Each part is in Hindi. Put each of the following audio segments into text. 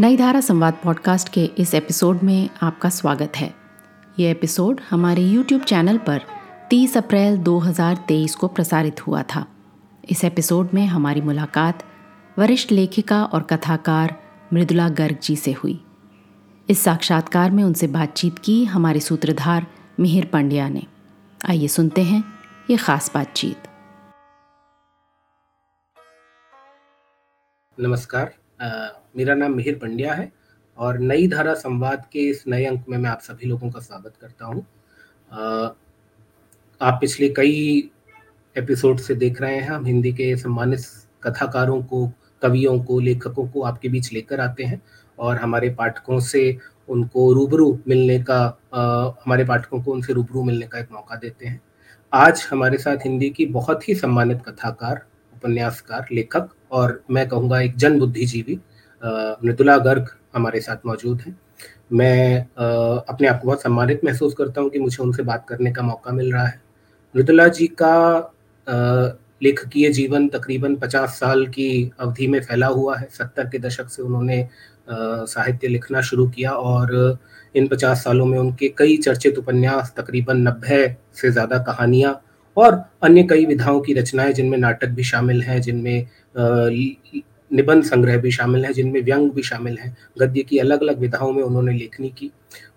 नई धारा संवाद पॉडकास्ट के इस एपिसोड में आपका स्वागत है। ये एपिसोड हमारे यूट्यूब चैनल पर 30 अप्रैल 2023 को प्रसारित हुआ था। इस एपिसोड में हमारी मुलाकात वरिष्ठ लेखिका और कथाकार मृदुला गर्ग जी से हुई। इस साक्षात्कार में उनसे बातचीत की हमारे सूत्रधार मिहिर पंड्या ने। आइए सुनते हैं ये खास बातचीत। नमस्कार। मेरा नाम मिहिर पंड्या है और नई धारा संवाद के इस नए अंक में मैं आप सभी लोगों का स्वागत करता हूँ। आप पिछले कई एपिसोड से देख रहे हैं हम हिंदी के सम्मानित कथाकारों को कवियों को लेखकों को आपके बीच लेकर आते हैं और हमारे पाठकों से उनको रूबरू मिलने का आ, हमारे पाठकों को उनसे रूबरू मिलने का एक मौका देते हैं। आज हमारे साथ हिंदी की बहुत ही सम्मानित कथाकार उपन्यासकार लेखक और मैं कहूँगा एक जन बुद्धिजीवी मृदुला गर्ग हमारे साथ मौजूद हैं। मैं अपने आप को बहुत सम्मानित महसूस करता हूँ कि मुझे उनसे बात करने का मौका मिल रहा है। मृदुला जी का लेखकीय जीवन तकरीबन 50 साल की अवधि में फैला हुआ है। सत्तर के दशक से उन्होंने साहित्य लिखना शुरू किया और इन 50 सालों में उनके कई चर्चित उपन्यास तकरीबन नब्बे से ज़्यादा कहानियाँ और अन्य कई विधाओं की रचनाएँ जिनमें नाटक भी शामिल हैं, जिनमें निबंध संग्रह भी शामिल है, जिनमें व्यंग भी शामिल है। गद्य की अलग अलग विधाओं में उन्होंने लेखनी की।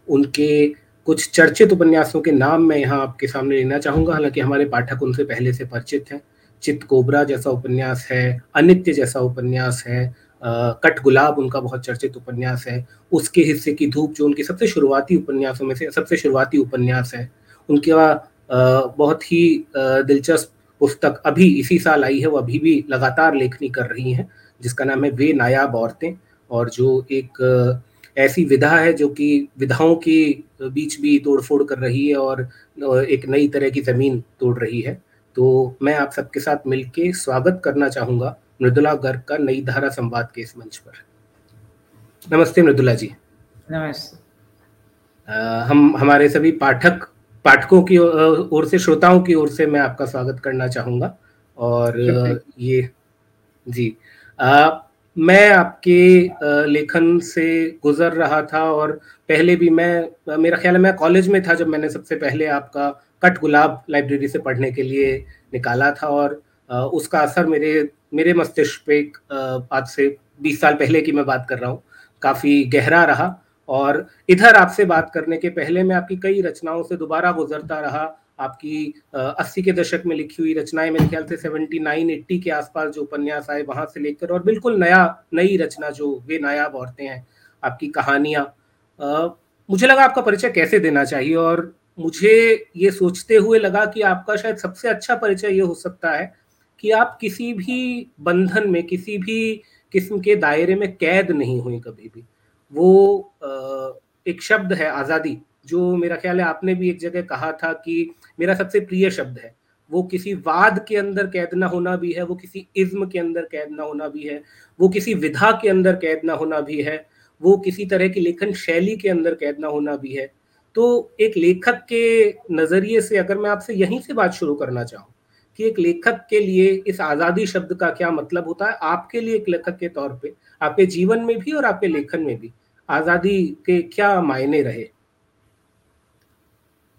उनके कुछ चर्चित उपन्यासों के नाम मैं यहाँ आपके सामने लेना चाहूँगा। हालाँकि हमारे पाठक उनसे पहले से परिचित हैं। चित कोबरा जैसा उपन्यास है, अनित्य जैसा उपन्यास है कट गुलाब उनका बहुत चर्चित उपन्यास है, उसके हिस्से की धूप जो उनकी सबसे शुरुआती उपन्यासों में से, सबसे शुरुआती उपन्यास है, उनका बहुत ही दिलचस्प पुस्तक अभी इसी साल आई है वो अभी भी लगातार लेखनी कर रही हैं जिसका नाम है वे नायाब औरतें। और जो एक ऐसी विधा है जो कि विधाओं के बीच भी तोड़फोड़ कर रही है और एक नई तरह की ज़मीन तोड़ रही है। तो मैं आप सबके साथ मिलके स्वागत करना चाहूँगा मृदुला गर्ग का नई धारा संवाद के इस मंच पर। नमस्ते मृदुला जी। नमस्ते। हम हमारे सभी पाठक पाठकों की ओर से श्रोताओं की ओर से मैं आपका स्वागत करना चाहूँगा। और ये जी आ, मैं आपके लेखन से गुजर रहा था और पहले भी मैं मेरा ख्याल है मैं कॉलेज में था जब मैंने सबसे पहले आपका कट गुलाब लाइब्रेरी से पढ़ने के लिए निकाला था और उसका असर मेरे मेरे मस्तिष्क पे आज से बीस साल पहले की मैं बात कर रहा हूँ काफ़ी गहरा रहा। और इधर आपसे बात करने के पहले मैं आपकी कई रचनाओं से दोबारा गुजरता रहा। आपकी अस्सी के दशक में लिखी हुई रचनाएँ मेरे ख्याल से सेवेंटी नाइन, एट्टी के आसपास जो उपन्यास आए वहाँ से लेकर और बिल्कुल नया, नई रचना जो वे नायाब औरतें हैं, आपकी कहानियाँ। मुझे लगा आपका परिचय कैसे देना चाहिए और मुझे ये सोचते हुए लगा कि आपका शायद सबसे अच्छा परिचय ये हो सकता है कि आप किसी भी बंधन में, किसी भी किस्म के दायरे में कैद नहीं हुई कभी भी। वो एक शब्द है आज़ादी, जो मेरा ख्याल है आपने भी एक जगह कहा था कि मेरा सबसे प्रिय शब्द है। वो किसी वाद के अंदर कैद ना होना भी है, वो किसी इज्म के अंदर कैद ना होना भी है, वो किसी विधा के अंदर कैद ना होना भी है, वो किसी तरह की लेखन शैली के अंदर कैद ना होना भी है। तो एक लेखक के नज़रिए से अगर मैं आपसे यहीं से बात शुरू करना चाहूँ, कि एक लेखक के लिए इस आज़ादी शब्द का क्या मतलब होता है, आपके लिए एक लेखक के तौर पे, आपके जीवन में भी और आपके लेखन में भी आज़ादी के क्या मायने रहे?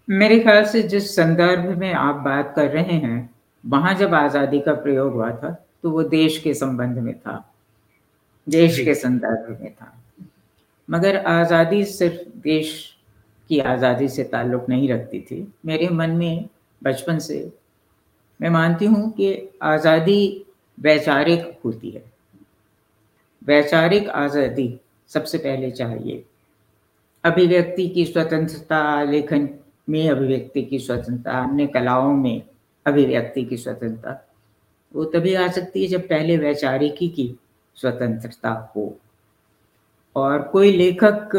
मेरे ख्याल से जिस संदर्भ में आप बात कर रहे हैं वहाँ जब आज़ादी का प्रयोग हुआ था तो वो देश के संबंध में था। देश के संदर्भ में था। मगर आज़ादी सिर्फ़ देश की आज़ादी से ताल्लुक़ नहीं रखती थी। मेरे मन में बचपन से मैं मानती हूँ कि आज़ादी वैचारिक होती है। वैचारिक आज़ादी सबसे पहले चाहिए। अभिव्यक्ति की स्वतंत्रता लेखन में अभिव्यक्ति की स्वतंत्रता, अन्य कलाओं में अभिव्यक्ति की स्वतंत्रता। वो तभी आ सकती है जब पहले वैचारिकी की स्वतंत्रता हो। और कोई लेखक,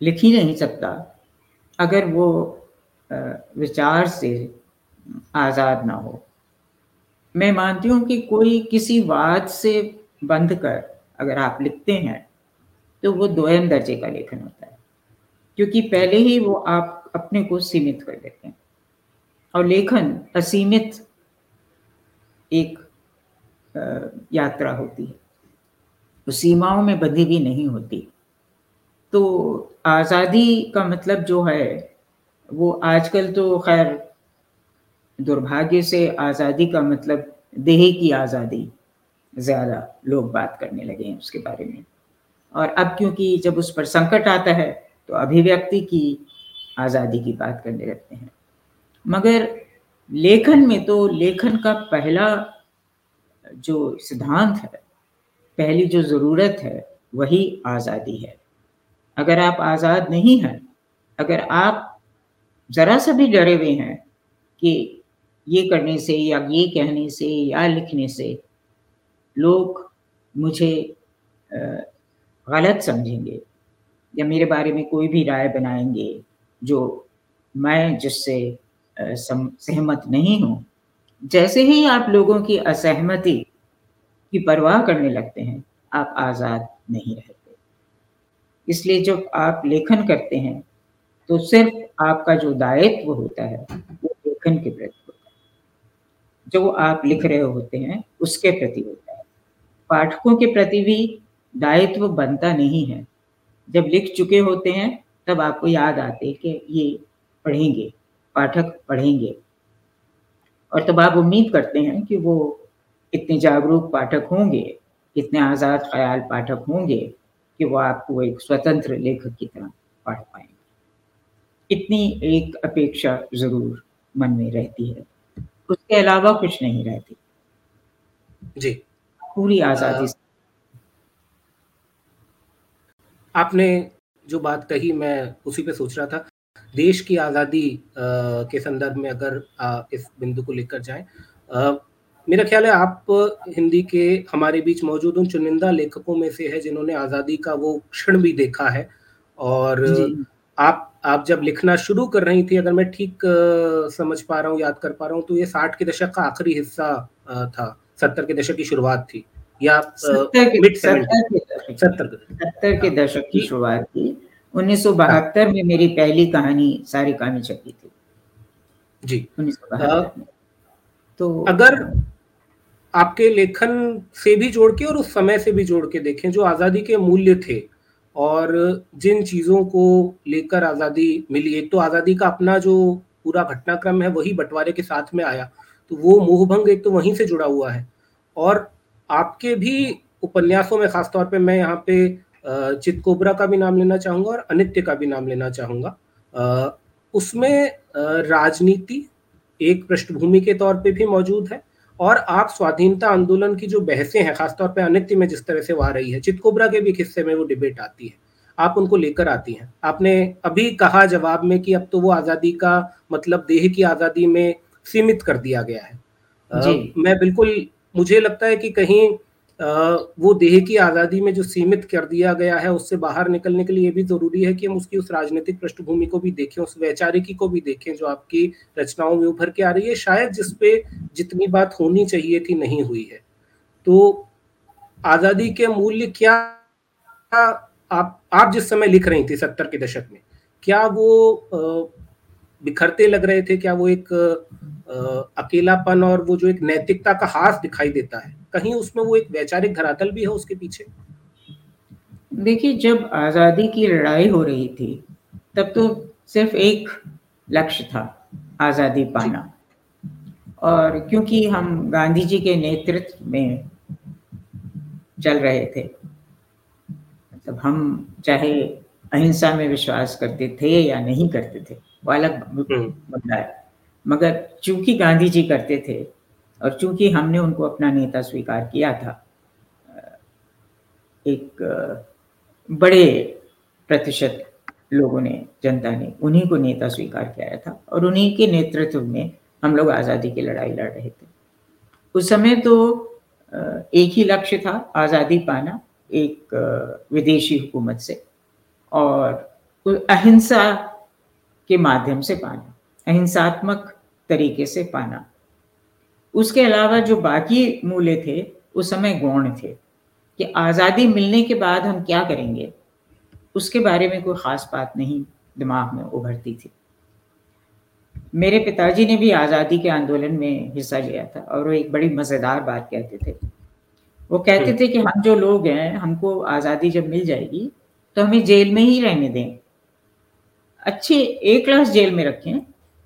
लिख ही नहीं सकता। अगर वो विचार से आज़ाद ना हो। मैं मानती हूँ कि कोई किसी वाद से बंध कर अगर आप लिखते हैं तो वो दोयम दर्जे का लेखन होता है। क्योंकि पहले ही वो आप अपने को सीमित कर देते हैं। और लेखन असीमित एक यात्रा होती है। वो सीमाओं में बंधी भी नहीं होती। तो आज़ादी का मतलब जो है, वो आजकल तो खैर दुर्भाग्य से आज़ादी का मतलब देह की आज़ादी ज़्यादा लोग बात करने लगे हैं उसके बारे में। और अब क्योंकि जब उस पर संकट आता है तो अभिव्यक्ति की आज़ादी की बात करने लगते हैं। मगर लेखन में तो लेखन का पहला जो सिद्धांत है, पहली जो ज़रूरत है, वही आज़ादी है। अगर आप आज़ाद नहीं हैं, अगर आप ज़रा सा भी डरे हुए हैं कि ये करने से या ये कहने से या लिखने से लोग मुझे गलत समझेंगे या मेरे बारे में कोई भी राय बनाएँगे जो मैं जिससे सहमत नहीं हूँ। जैसे ही आप लोगों की असहमति की परवाह करने लगते हैं, आप आज़ाद नहीं रहते। इसलिए जब आप लेखन करते हैं तो सिर्फ़ आपका जो दायित्व होता है, वो लेखन के प्रति होता है। जो आप लिख रहे होते हैं, उसके प्रति होता है। पाठकों के प्रति भी दायित्व बनता नहीं है। जब लिख चुके होते हैं, तब आपको याद आते हैं कि ये पढ़ेंगे, पाठक पढ़ेंगे। और तब आप उम्मीद करते हैं कि वो इतने जागरूक पाठक होंगे, इतने आज़ाद ख्याल पाठक होंगे कि वो आपको एक स्वतंत्र लेखक की तरह पढ़ पाएँगे। इतनी एक अपेक्षा ज़रूर मन में रहती है। उसके अलावा कुछ नहीं रहती। जी। पूरी आज़ादी से। आपने जो बात कही मैं उसी पे सोच रहा था। देश की आज़ादी के संदर्भ में अगर आ, इस बिंदु को लेकर जाएँ मेरा ख्याल है आप हिंदी के हमारे बीच मौजूद उन चुनिंदा लेखकों में से है जिन्होंने आज़ादी का वो क्षण भी देखा है। और आप आप जब लिखना शुरू कर रही थी अगर मैं ठीक समझ पा रहा हूँ याद कर पा रहा हूँ तो ये साठ के दशक का आखिरी हिस्सा था सत्तर के दशक की शुरुआत थी। या सत्तर के दशक की शुरुआत थी उन्नीस में मेरी पहली कहानी सारी कहानी छपी थी। जी। उन्नीस तो अगर आपके लेखन से भी जोड़ के और उस समय से भी जोड़ के देखें जो आज़ादी के मूल्य थे और जिन चीज़ों को लेकर आज़ादी मिली एक तो आज़ादी का अपना जो पूरा घटनाक्रम है वही बंटवारे के साथ में आया। तो वो मोहभंग एक तो वहीं से जुड़ा हुआ है। और आपके भी उपन्यासों में खासतौर पे मैं यहाँ पे चितकोबरा का भी नाम लेना चाहूँगा और अनित्य का भी नाम लेना चाहूँगा। उसमें राजनीति एक पृष्ठभूमि के तौर पे भी मौजूद है और आप स्वाधीनता आंदोलन की जो बहसें हैं खासतौर पे अनित्य में जिस तरह से वो आ रही है चितकोबरा के भी हिस्से में वो डिबेट आती है। आप उनको लेकर आती हैं। आपने अभी कहा जवाब में कि अब तो वो आज़ादी का मतलब देह की आज़ादी में सीमित कर दिया गया है। जी। आ, मैं बिल्कुल मुझे लगता है कि कहीं वो देह की आज़ादी में जो सीमित कर दिया गया है, उससे बाहर निकलने के लिए भी ज़रूरी है कि हम उसकी उस राजनीतिक पृष्ठभूमि को भी देखें, उस वैचारिकी को भी देखें, जो आपकी रचनाओं में उभर के आ रही है, शायद जिसपे जितनी बात होनी चाहिए थी नहीं हुई है। तो आज़ादी के मूल्य क्या आप आप जिस समय लिख रही थी सत्तर के दशक में, क्या वो बिखरते लग रहे थे? क्या वो एक अकेलापन और वो जो एक नैतिकता का हाथ दिखाई देता है कहीं उसमें वो एक वैचारिक धरातल भी है उसके पीछे? देखिए जब आज़ादी की लड़ाई हो रही थी तब तो सिर्फ़ एक लक्ष्य था आज़ादी पाना। और क्योंकि हम गांधी जी के नेतृत्व में चल रहे थे मतलब हम चाहे अहिंसा में विश्वास करते थे या नहीं करते थे वो अलग हम्म। मुद्दा है। मगर चूँकि गांधी जी करते थे और चूँकि हमने उनको अपना नेता स्वीकार किया था एक बड़े प्रतिशत लोगों ने, जनता ने उन्हीं को नेता स्वीकार किया था और उन्हीं के नेतृत्व में हम लोग आज़ादी की लड़ाई लड़ रहे थे। उस समय तो एक ही लक्ष्य था, आज़ादी पाना एक विदेशी हुकूमत से और अहिंसा के माध्यम से पाना। अहिंसात्मक तरीके से पाना। उसके अलावा जो बाकी मूल्य थे, उस समय गौण थे कि आज़ादी मिलने के बाद हम क्या करेंगे? उसके बारे में कोई ख़ास बात नहीं, दिमाग में उभरती थी। मेरे पिताजी ने भी आज़ादी के आंदोलन में हिस्सा लिया था और वो एक बड़ी मज़ेदार बात कहते थे। वो कहते थे कि हम जो लोग हैं, हमको आज़ादी जब मिल जाएगी तो हमें जेल में ही रहने दें। अच्छे एक क्लास जेल में रखें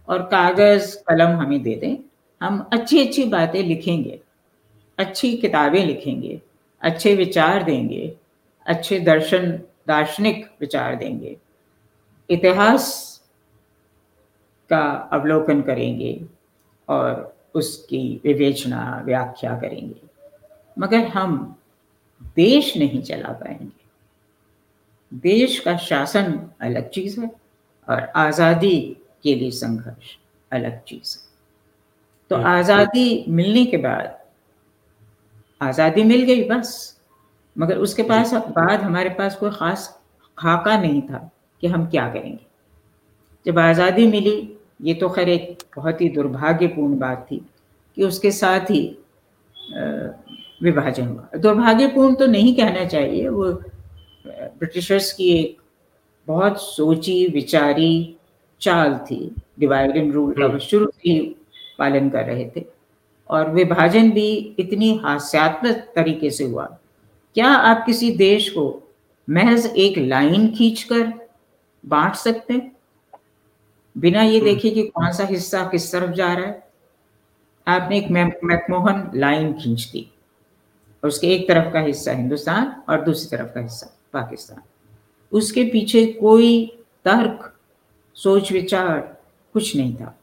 और कागज़, कलम हमें दे दें। हम अच्छी अच्छी बातें लिखेंगे, अच्छी किताबें लिखेंगे, अच्छे विचार देंगे, अच्छे दर्शन, दार्शनिक विचार देंगे। इतिहास का अवलोकन करेंगे और उसकी विवेचना, व्याख्या करेंगे। मगर हम देश नहीं चला पाएँगे। देश का शासन अलग चीज़ है और आज़ादी के लिए संघर्ष अलग चीज़। है तो। आज़ादी मिलने के बाद आज़ादी मिल गई बस मगर उसके पास बाद हमारे पास कोई ख़ास खाका नहीं था कि हम क्या करेंगे। जब आज़ादी मिली ये तो खैर एक बहुत ही दुर्भाग्यपूर्ण बात थी कि उसके साथ ही विभाजन हुआ। दुर्भाग्यपूर्ण तो नहीं कहना चाहिए वो ब्रिटिशर्स की एक बहुत सोची विचारी चाल थी डिवाइड एंड रूल का शुरू से ही पालन कर रहे थे। और विभाजन भी इतनी हास्यात्मक तरीके से हुआ। क्या आप किसी देश को महज एक लाइन खींचकर बांट सकते हैं? बिना ये हम्म। देखे कि कौन सा हिस्सा किस तरफ़ जा रहा है। आपने एक मैकमोहन लाइन खींच दी। और उसके एक तरफ़ का हिस्सा हिंदुस्तान और दूसरी तरफ़ का हिस्सा पाकिस्तान। उसके पीछे कोई तर्क सोच विचार कुछ नहीं था।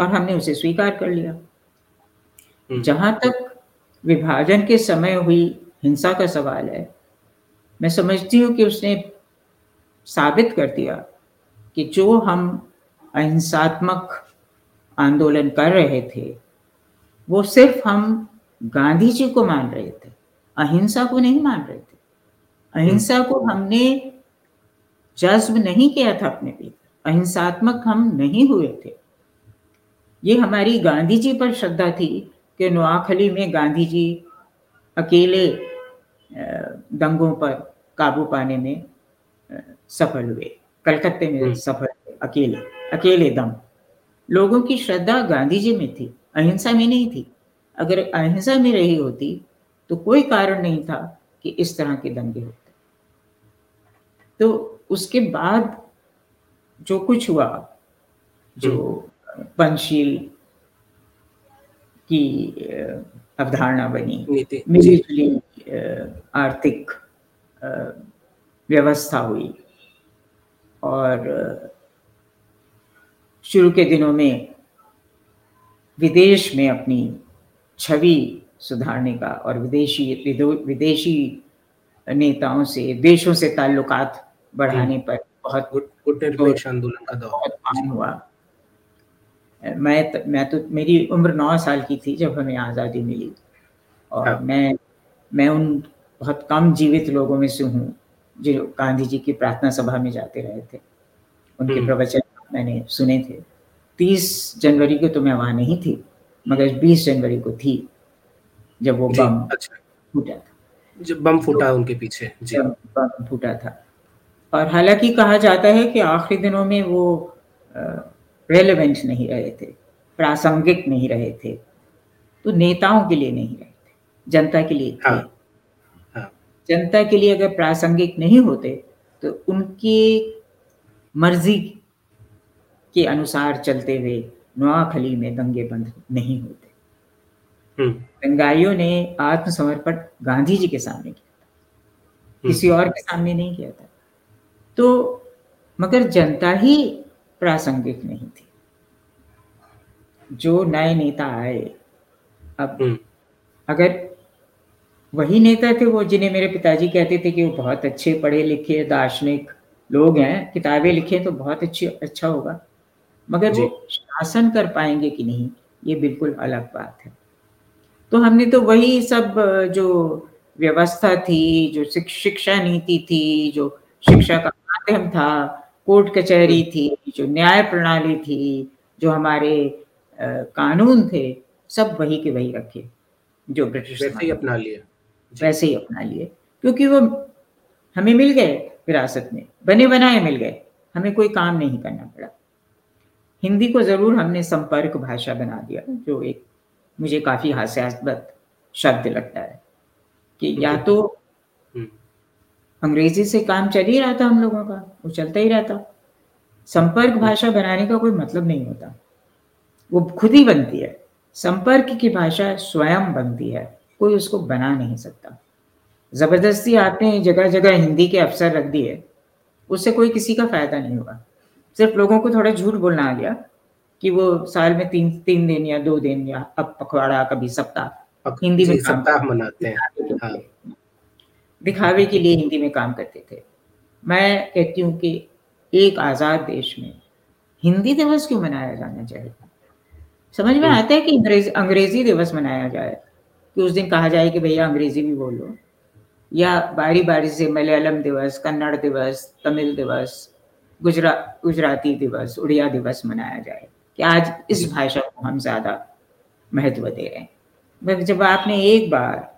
और हमने उसे स्वीकार कर लिया। हम्म। जहाँ तक विभाजन के समय हुई हिंसा का सवाल है मैं समझती हूँ कि उसने साबित कर दिया कि जो हम अहिंसात्मक आंदोलन कर रहे थे वो सिर्फ़ हम गांधी जी को मान रहे थे अहिंसा को नहीं मान रहे थे। अहिंसा को हमने जज्ब नहीं किया था अपने भीतर अहिंसात्मक हम नहीं हुए थे। ये हमारी गांधी जी पर श्रद्धा थी कि नोआखली में गांधी जी अकेले दंगों पर काबू पाने में सफल हुए। कलकत्ते में हम्म। सफल हुए अकेले अकेले दम। लोगों की श्रद्धा गांधी जी में थी अहिंसा में नहीं थी। अगर अहिंसा में रही होती तो कोई कारण नहीं था कि इस तरह के दंगे होते। तो उसके बाद जो कुछ हुआ जो हम्म। पंचशील की अवधारणा बनी। मिली आर्थिक व्यवस्था हुई। और शुरू के दिनों में विदेश में अपनी छवि सुधारने का और विदेशी विदेशी नेताओं से देशों से ताल्लुकात बढ़ाने पर बहुत आंदोलन का दौर हुआ। मैं मैं तो मेरी उम्र नौ साल की थी जब हमें आज़ादी मिली। और हाँ। मैं मैं उन बहुत कम जीवित लोगों में से हूँ जो गांधी जी की प्रार्थना सभा में जाते रहे थे। उनके हम्म। प्रवचन मैंने सुने थे। तीस जनवरी को तो मैं वहाँ नहीं थी मगर बीस जनवरी को थी जब वो बम अच्छा। फूटा था। जब बम फूटा उनके पीछे जी। बम फूटा था। और हालाँकि कहा जाता है कि आखिरी दिनों में वो रेलेवेंट नहीं रहे थे प्रासंगिक नहीं रहे थे तो नेताओं के लिए नहीं रहे थे जनता के लिए थे हाँ, हाँ. जनता के लिए अगर प्रासंगिक नहीं होते तो उनकी मर्ज़ी के अनुसार चलते हुए नवाखली में दंगे बंद नहीं होते हम्म। दंगाइयों ने आत्मसमर्पण गांधी जी के सामने किया था किसी हम्म। और के सामने नहीं किया था तो मगर जनता ही प्रासंगिक नहीं थी। जो नए नेता आए अब हम्म। अगर वही नेता थे वो जिन्हें मेरे पिताजी कहते थे कि वो बहुत अच्छे पढ़े लिखे दार्शनिक लोग हैं किताबें लिखे तो बहुत अच्छी अच्छा होगा। मगर वो शासन कर पाएँगे कि नहीं ये बिल्कुल अलग बात है। तो हमने तो वही सब जो व्यवस्था थी जो शिक्षा नीति थी जो शिक्षा का माध्यम था कोर्ट कचहरी थी जो न्याय प्रणाली थी जो हमारे आ, कानून थे सब वही के वही रखे जो ब्रिटिश वैसे ही अपना लिए। वैसे ही अपना लिए क्योंकि वो हमें मिल गए विरासत में बने बनाए मिल गए हमें कोई काम नहीं करना पड़ा। हिंदी को ज़रूर हमने संपर्क भाषा बना दिया जो एक मुझे काफ़ी हास्यास्पद शब्द लगता है कि या तो हम्म। अंग्रेज़ी से काम चल ही रहा था हम लोगों का वो चलता ही रहता संपर्क भाषा बनाने का कोई मतलब नहीं होता। वो खुद ही बनती है। संपर्क की भाषा स्वयं बनती है। कोई उसको बना नहीं सकता। ज़बरदस्ती आपने जगह जगह हिंदी के अवसर रख दिए उससे कोई किसी का फ़ायदा नहीं हुआ सिर्फ़ लोगों को थोड़ा झूठ बोलना आ गया कि वो साल में तीन तीन दिन या दो दिन या अब पखवाड़ा कभी सप्ताह हिंदी में सप्ताह मनाते हैं। हाँ। दिखावे के लिए हिंदी में काम करते थे। मैं कहती हूँ कि एक आज़ाद देश में हिंदी दिवस क्यों मनाया जाना चाहिए? समझ में आता है कि अंग्रेज़ी दिवस मनाया जाए? कि उस दिन कहा जाए कि भैया अंग्रेज़ी भी बोलो, या बारी बारी से मलयालम दिवस, कन्नड़ दिवस, तमिल दिवस, गुजरा, गुजराती दिवस, उड़िया दिवस मनाया जाए? कि आज इस भाषा को हम ज़्यादा महत्व दे रहे हैं। जब आपने एक बार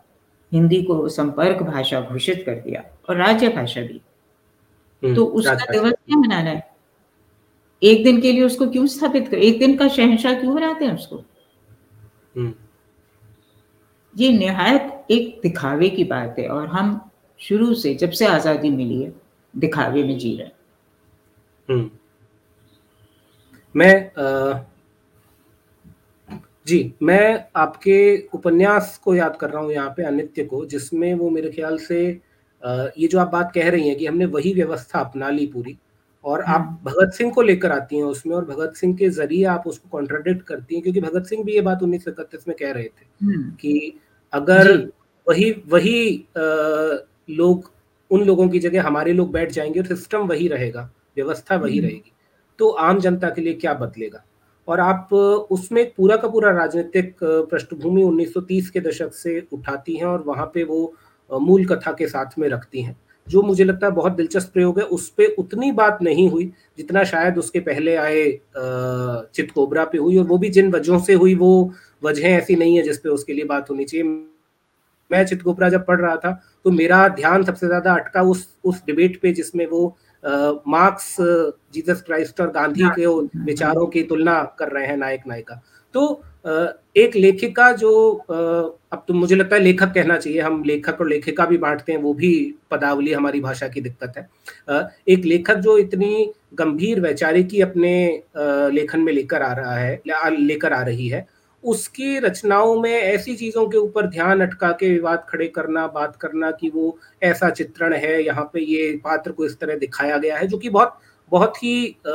हिंदी को संपर्क भाषा घोषित कर दिया और राज्य भाषा भी। हम्म, तो उसका दिवस क्या मनाना है? एक दिन के लिए उसको क्यों स्थापित कर एक दिन का शहनशाह क्यों बनाते हैं उसको? हम्म। ये निहायत एक दिखावे की बात है और हम शुरू से जब से आज़ादी मिली है दिखावे में जी रहे हैं। हम्म। मैं आ, जी मैं आपके उपन्यास को याद कर रहा हूँ यहाँ पे अनित्य को जिसमें वो मेरे ख्याल से ये जो आप बात कह रही हैं कि हमने वही व्यवस्था अपना ली पूरी और आप हम्म। भगत सिंह को लेकर आती हैं उसमें और भगत सिंह के ज़रिए आप उसको कॉन्ट्राडिक्ट करती हैं क्योंकि भगत सिंह भी ये बात उन्नीस सौ इकतीस में कह रहे थे हम्म। कि अगर वही वही आ, लोग उन लोगों की जगह हमारे लोग बैठ जाएँगे और सिस्टम वही रहेगा व्यवस्था वही हम्म। रहेगी तो आम जनता के लिए क्या बदलेगा और आप उसमें पूरा का पूरा राजनीतिक पृष्ठभूमि 1930 के दशक से उठाती हैं और वहाँ पे वो मूल कथा के साथ में रखती हैं। जो मुझे लगता है बहुत दिलचस्प प्रयोग है, उस पर उतनी बात नहीं हुई जितना शायद उसके पहले आए चितकोबरा पे हुई और वो भी जिन वजहों से हुई, वो वजह ऐसी नहीं है जिसपे उसके लिए बात होनी चाहिए। मैं चितकोबरा जब पढ़ रहा था तो मेरा ध्यान सबसे ज़्यादा अटका उस उस डिबेट पे जिसमें वो मार्क्स जीसस क्राइस्ट और गांधी हाँ। के विचारों की तुलना कर रहे हैं नायक नायिका तो एक लेखिका जो अब तो मुझे लगता है लेखक कहना चाहिए हम लेखक और लेखिका भी बांटते हैं वो भी पदावली हमारी भाषा की दिक्कत है एक लेखक जो इतनी गंभीर वैचारिकी अपने लेखन में लेकर आ रहा है लेकर आ रही है उसकी रचनाओं में ऐसी चीज़ों के ऊपर ध्यान अटका के विवाद खड़े करना बात करना कि वो ऐसा चित्रण है यहाँ पे ये पात्र को इस तरह दिखाया गया है जो कि बहुत बहुत ही आ,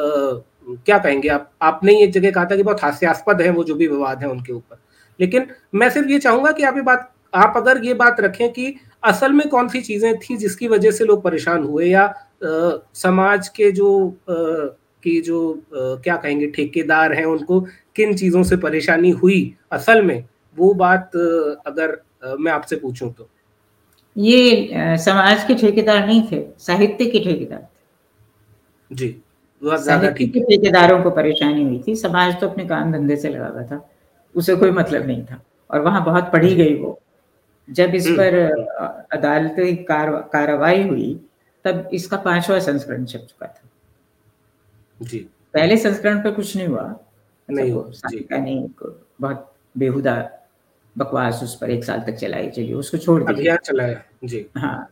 क्या कहेंगे आप आपने ये जगह कहा था कि बहुत हास्यास्पद है वो जो भी विवाद है उनके ऊपर। लेकिन मैं सिर्फ़ ये चाहूँगा कि आप ये बात आप अगर ये बात रखें कि असल में कौन सी चीज़ें थी जिसकी वजह से लोग परेशान हुए या आ, समाज के जो आ, की जो आ, क्या कहेंगे ठेकेदार हैं उनको किन चीज़ों से परेशानी हुई असल में वो बात अगर मैं आपसे पूछूँ तो। ये समाज के ठेकेदार नहीं थे साहित्य के ठेकेदार थे। जी साहित्य के ठेकेदारों को परेशानी हुई थी समाज तो अपने काम धंधे से लगा हुआ था उसे कोई मतलब नहीं था और वहाँ बहुत पढ़ी गई वो। जब इस हम्म। पर अदालती कार्रवाई हुई तब इसका पांचवा संस्करण छप चुका था। जी। पहले संस्करण पर कुछ नहीं हुआ। नहीं हुआ नहीं बहुत बेहुदा बकवास उस पर एक साल तक चलाई चलिए उसको छोड़ दीजिए। चलाया जी। हाँ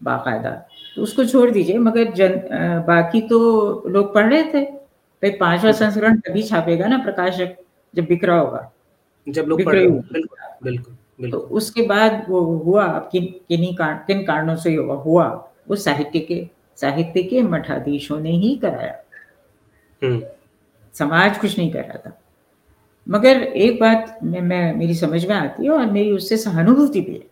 बाकायदा। तो उसको छोड़ दीजिए मगर जन बाकी तो लोग पढ़ रहे थे। भाई पांचवा संस्करण तभी छापेगा ना प्रकाशक जब बिक रहा होगा। जब लोग पढ़ रहे बिल्कुल बिल्कुल तो उसके बाद वो हुआ किन किन्हीं किन कारणों से हुआ? हुआ वो साहित्य के साहित्य के मठाधीशों ने ही कराया। समाज कुछ नहीं कर रहा था। मगर एक बात में मैं मेरी समझ में आती है और मेरी उससे सहानुभूति भी है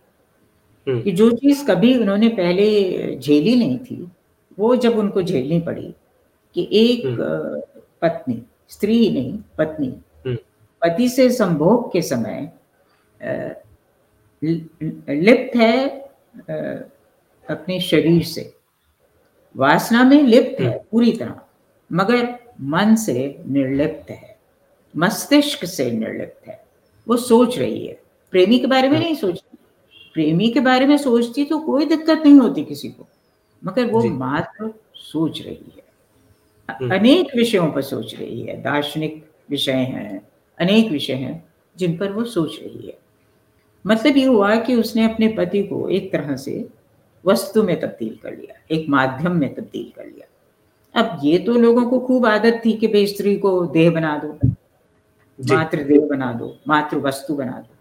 हम्म। कि जो चीज़ कभी उन्होंने पहले झेली नहीं थी वो जब उनको झेलनी पड़ी कि एक हम्म। पत्नी स्त्री नहीं पत्नी। पति से संभोग के समय लिप्त है अपने शरीर से। वासना में लिप्त है पूरी तरह। मगर मन से निर्लिप्त है मस्तिष्क से निर्लिप्त है। वो सोच रही है। प्रेमी के बारे में नहीं सोचती प्रेमी के बारे में सोचती तो कोई दिक्कत नहीं होती किसी को मगर वो मात्र सोच रही है। हम्म। अनेक विषयों पर सोच रही है। दार्शनिक विषय हैं अनेक विषय हैं जिन पर वो सोच रही है। मतलब ये हुआ कि उसने अपने पति को एक तरह से वस्तु में तब्दील कर लिया एक माध्यम में तब्दील कर लिया। अब ये तो लोगों को खूब आदत थी कि भाई स्त्री को देह बना दो मातृ देह बना दो मातृ वस्तु बना दो।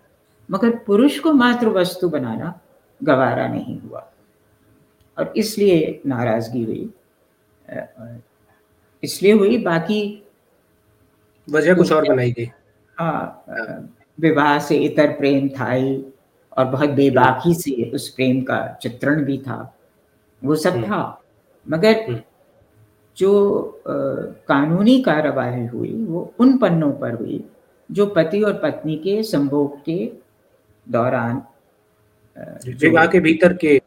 मगर पुरुष को मातृ वस्तु बनाना गवारा नहीं हुआ। और इसलिए नाराज़गी हुई। इसलिए हुई बाकी वजह कुछ और बनाई गई। हाँ विवाह से इतर प्रेम था ही और बहुत बेबाकी से उस प्रेम का चित्रण भी था। वो सब हम्म। था। मगर हम्म। जो कानूनी कार्यवाही हुई वो उन पन्नों पर हुई जो पति और पत्नी के संभोग के दौरान विवाह के भीतर के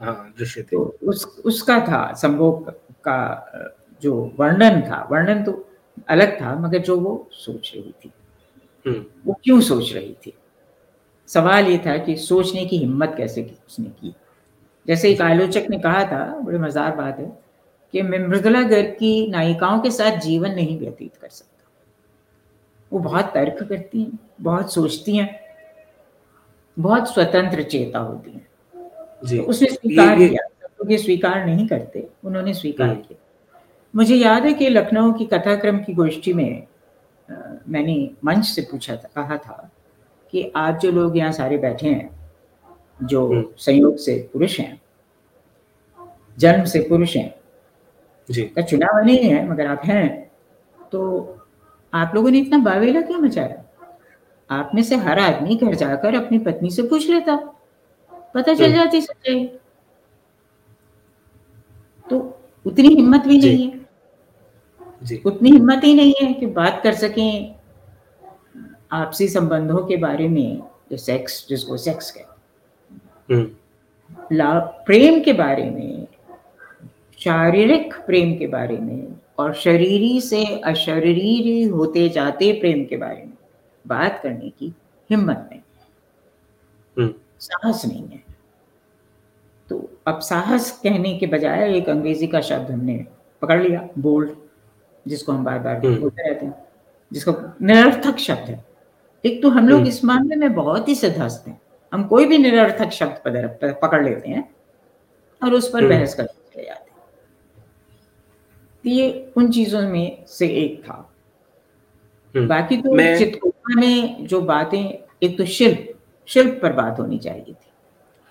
हाँ, दृश्य थे। तो उस उसका था संभोग का जो वर्णन था वर्णन तो अलग था मगर जो वो सोच रही थी। हम्म। वो क्यों सोच रही थी? सवाल ये था कि सोचने की हिम्मत कैसे की उसने की? जैसे एक आलोचक ने कहा था बड़े मजार बात है कि मैं मृदुला गर्ग की नायिकाओं के साथ जीवन नहीं व्यतीत कर सकता। वो बहुत तर्क करती हैं बहुत सोचती हैं बहुत स्वतंत्र चेता होती हैं। तो उसने स्वीकार किया। तो ये स्वीकार नहीं करते उन्होंने स्वीकार। किया। मुझे याद है कि लखनऊ की कथाक्रम की गोष्ठी में आ, मैंने मंच से पूछा था कहा था कि आज जो लोग यहाँ सारे बैठे हैं जो हम्म। संयोग से पुरुष हैं जन्म से पुरुष हैं जी। का चुनाव नहीं है मगर आप हैं। तो आप लोगों ने इतना बावेला क्यों मचाया? आप में से हर आदमी घर जाकर अपनी पत्नी से पूछ लेता। पता चल हम्म। जाती सच्चाई। तो उतनी हिम्मत भी नहीं है। जी। उतनी हिम्मत ही नहीं है कि बात कर सकें आपसी संबंधों के बारे में जो सेक्स जिसको सेक्स कहते हम्म। प्रेम के बारे में शारीरिक प्रेम के बारे में और शरीरी से अशरीरी होते जाते प्रेम के बारे में बात करने की हिम्मत नहीं हम्म। साहस नहीं है तो अब साहस कहने के बजाय एक अंग्रेज़ी का शब्द हमने पकड़ लिया बोल्ड जिसको हम बार बार हम्म। बोलते रहते हैं जिसको निरर्थक शब्द है एक तो हम लोग हम्म। इस मामले में बहुत ही सिद्धस्त हैं हम कोई भी निरर्थक शब्द पकड़ लेते हैं और उस पर। बहस करते हैं ये उन चीज़ों में से एक था। बाकी तो चित्रकूटा में जो बातें एक तो शिल्प शिल्प पर बात होनी चाहिए थी।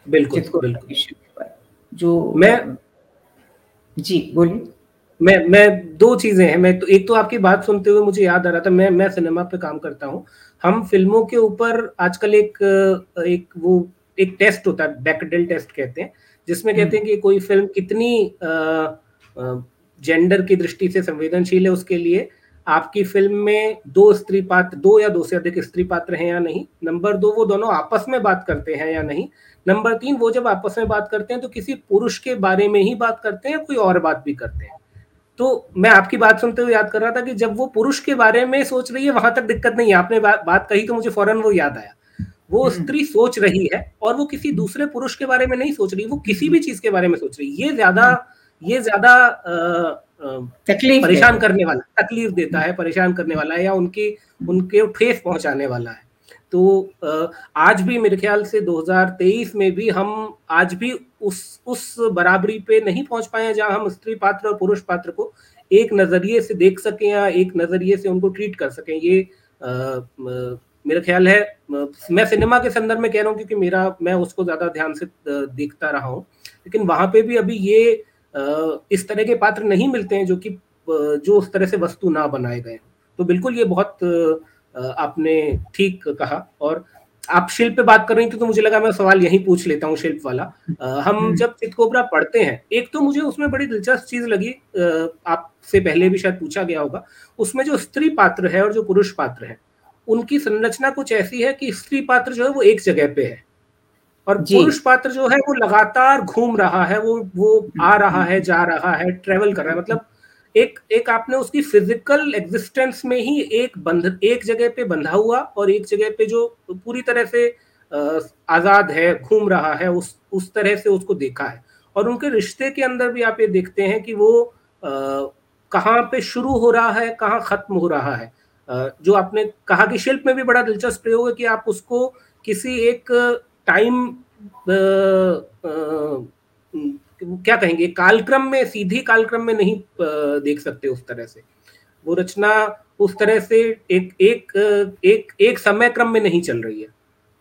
बिल्कुल बिल्कुल। शिल्प पर जो मैं जी बोलिए। मैं मैं दो चीज़ें हैं। मैं तो एक तो आपकी बात सुनते हुए मुझे याद आ रहा था मैं मैं सिनेमा पे काम करता हूँ। हम फ़िल्मों के ऊपर आजकल एक एक वो एक टेस्ट होता है बैकडेल टेस्ट कहते हैं जिसमें कहते हैं कि कोई फ़िल्म कितनी जेंडर की दृष्टि से संवेदनशील है उसके लिए आपकी फ़िल्म में दो स्त्री पात्र दो या दो से अधिक स्त्री पात्र हैं या नहीं? नंबर दो वो दोनों आपस में बात करते हैं या नहीं? नंबर तीन वो जब आपस में बात करते हैं तो किसी पुरुष के बारे में ही बात करते हैं कोई और बात भी करते हैं? तो मैं आपकी बात सुनते हुए याद कर रहा था कि जब वो पुरुष के बारे में सोच रही है वहाँ तक दिक्कत नहीं है। आपने बात, बात कही तो मुझे फ़ौरन वो याद आया। वो हम्म। स्त्री सोच रही है और वो किसी दूसरे पुरुष के बारे में नहीं सोच रही वो किसी भी चीज़ के बारे में सोच रही है। ये ज़्यादा हम्म। ये ज़्यादा तकलीफ़ परेशान करने वाला तकलीफ़ देता है परेशान करने वाला है या उनकी उनके ठेस पहुँचाने वाला है। तो आज भी मेरे ख्याल से 2023 में भी हम आज भी उस उस बराबरी पे नहीं पहुँच पाए जहाँ हम स्त्री पात्र और पुरुष पात्र को एक नज़रिए से देख सकें या एक नज़रिए से उनको ट्रीट कर सकें। ये आ, मेरा ख्याल है मैं सिनेमा के संदर्भ में कह रहा हूँ क्योंकि मेरा मैं उसको ज़्यादा ध्यान से देखता रहा हूँ। लेकिन वहाँ पे भी अभी ये इस तरह के पात्र नहीं मिलते हैं जो कि जो उस तरह से वस्तु ना बनाए गए। तो बिल्कुल ये बहुत आपने ठीक कहा और आप शिल्प पे बात कर रही थी तो मुझे लगा मैं सवाल यही पूछ लेता हूँ शिल्प वाला। हम हम्म। जब चितकोबरा पढ़ते हैं एक तो मुझे उसमें बड़ी दिलचस्प चीज़ लगी आपसे पहले भी शायद पूछा गया होगा उसमें जो स्त्री पात्र है और जो पुरुष पात्र है उनकी संरचना कुछ ऐसी है कि स्त्री पात्र जो है वो एक जगह पे है। और पुरुष पात्र जो है वो लगातार घूम रहा है वो वो आ रहा है जा रहा है ट्रेवल कर रहा है। मतलब एक एक आपने उसकी फ़िज़िकल एग्जिस्टेंस में ही एक बंध एक जगह पे बंधा हुआ और एक जगह पे जो पूरी तरह से आज़ाद है घूम रहा है उस उस तरह से उसको देखा है। और उनके रिश्ते के अंदर भी आप ये देखते हैं कि वो कहाँ पे शुरू हो रहा है कहाँ खत्म हो रहा है। जो आपने कहा कि शिल्प में भी बड़ा दिलचस्प प्रयोग है कि आप उसको किसी एक टाइम क्या कहेंगे कालक्रम में सीधी कालक्रम में नहीं देख सकते उस तरह से। वो रचना उस तरह से एक एक एक एक समय क्रम में नहीं चल रही है।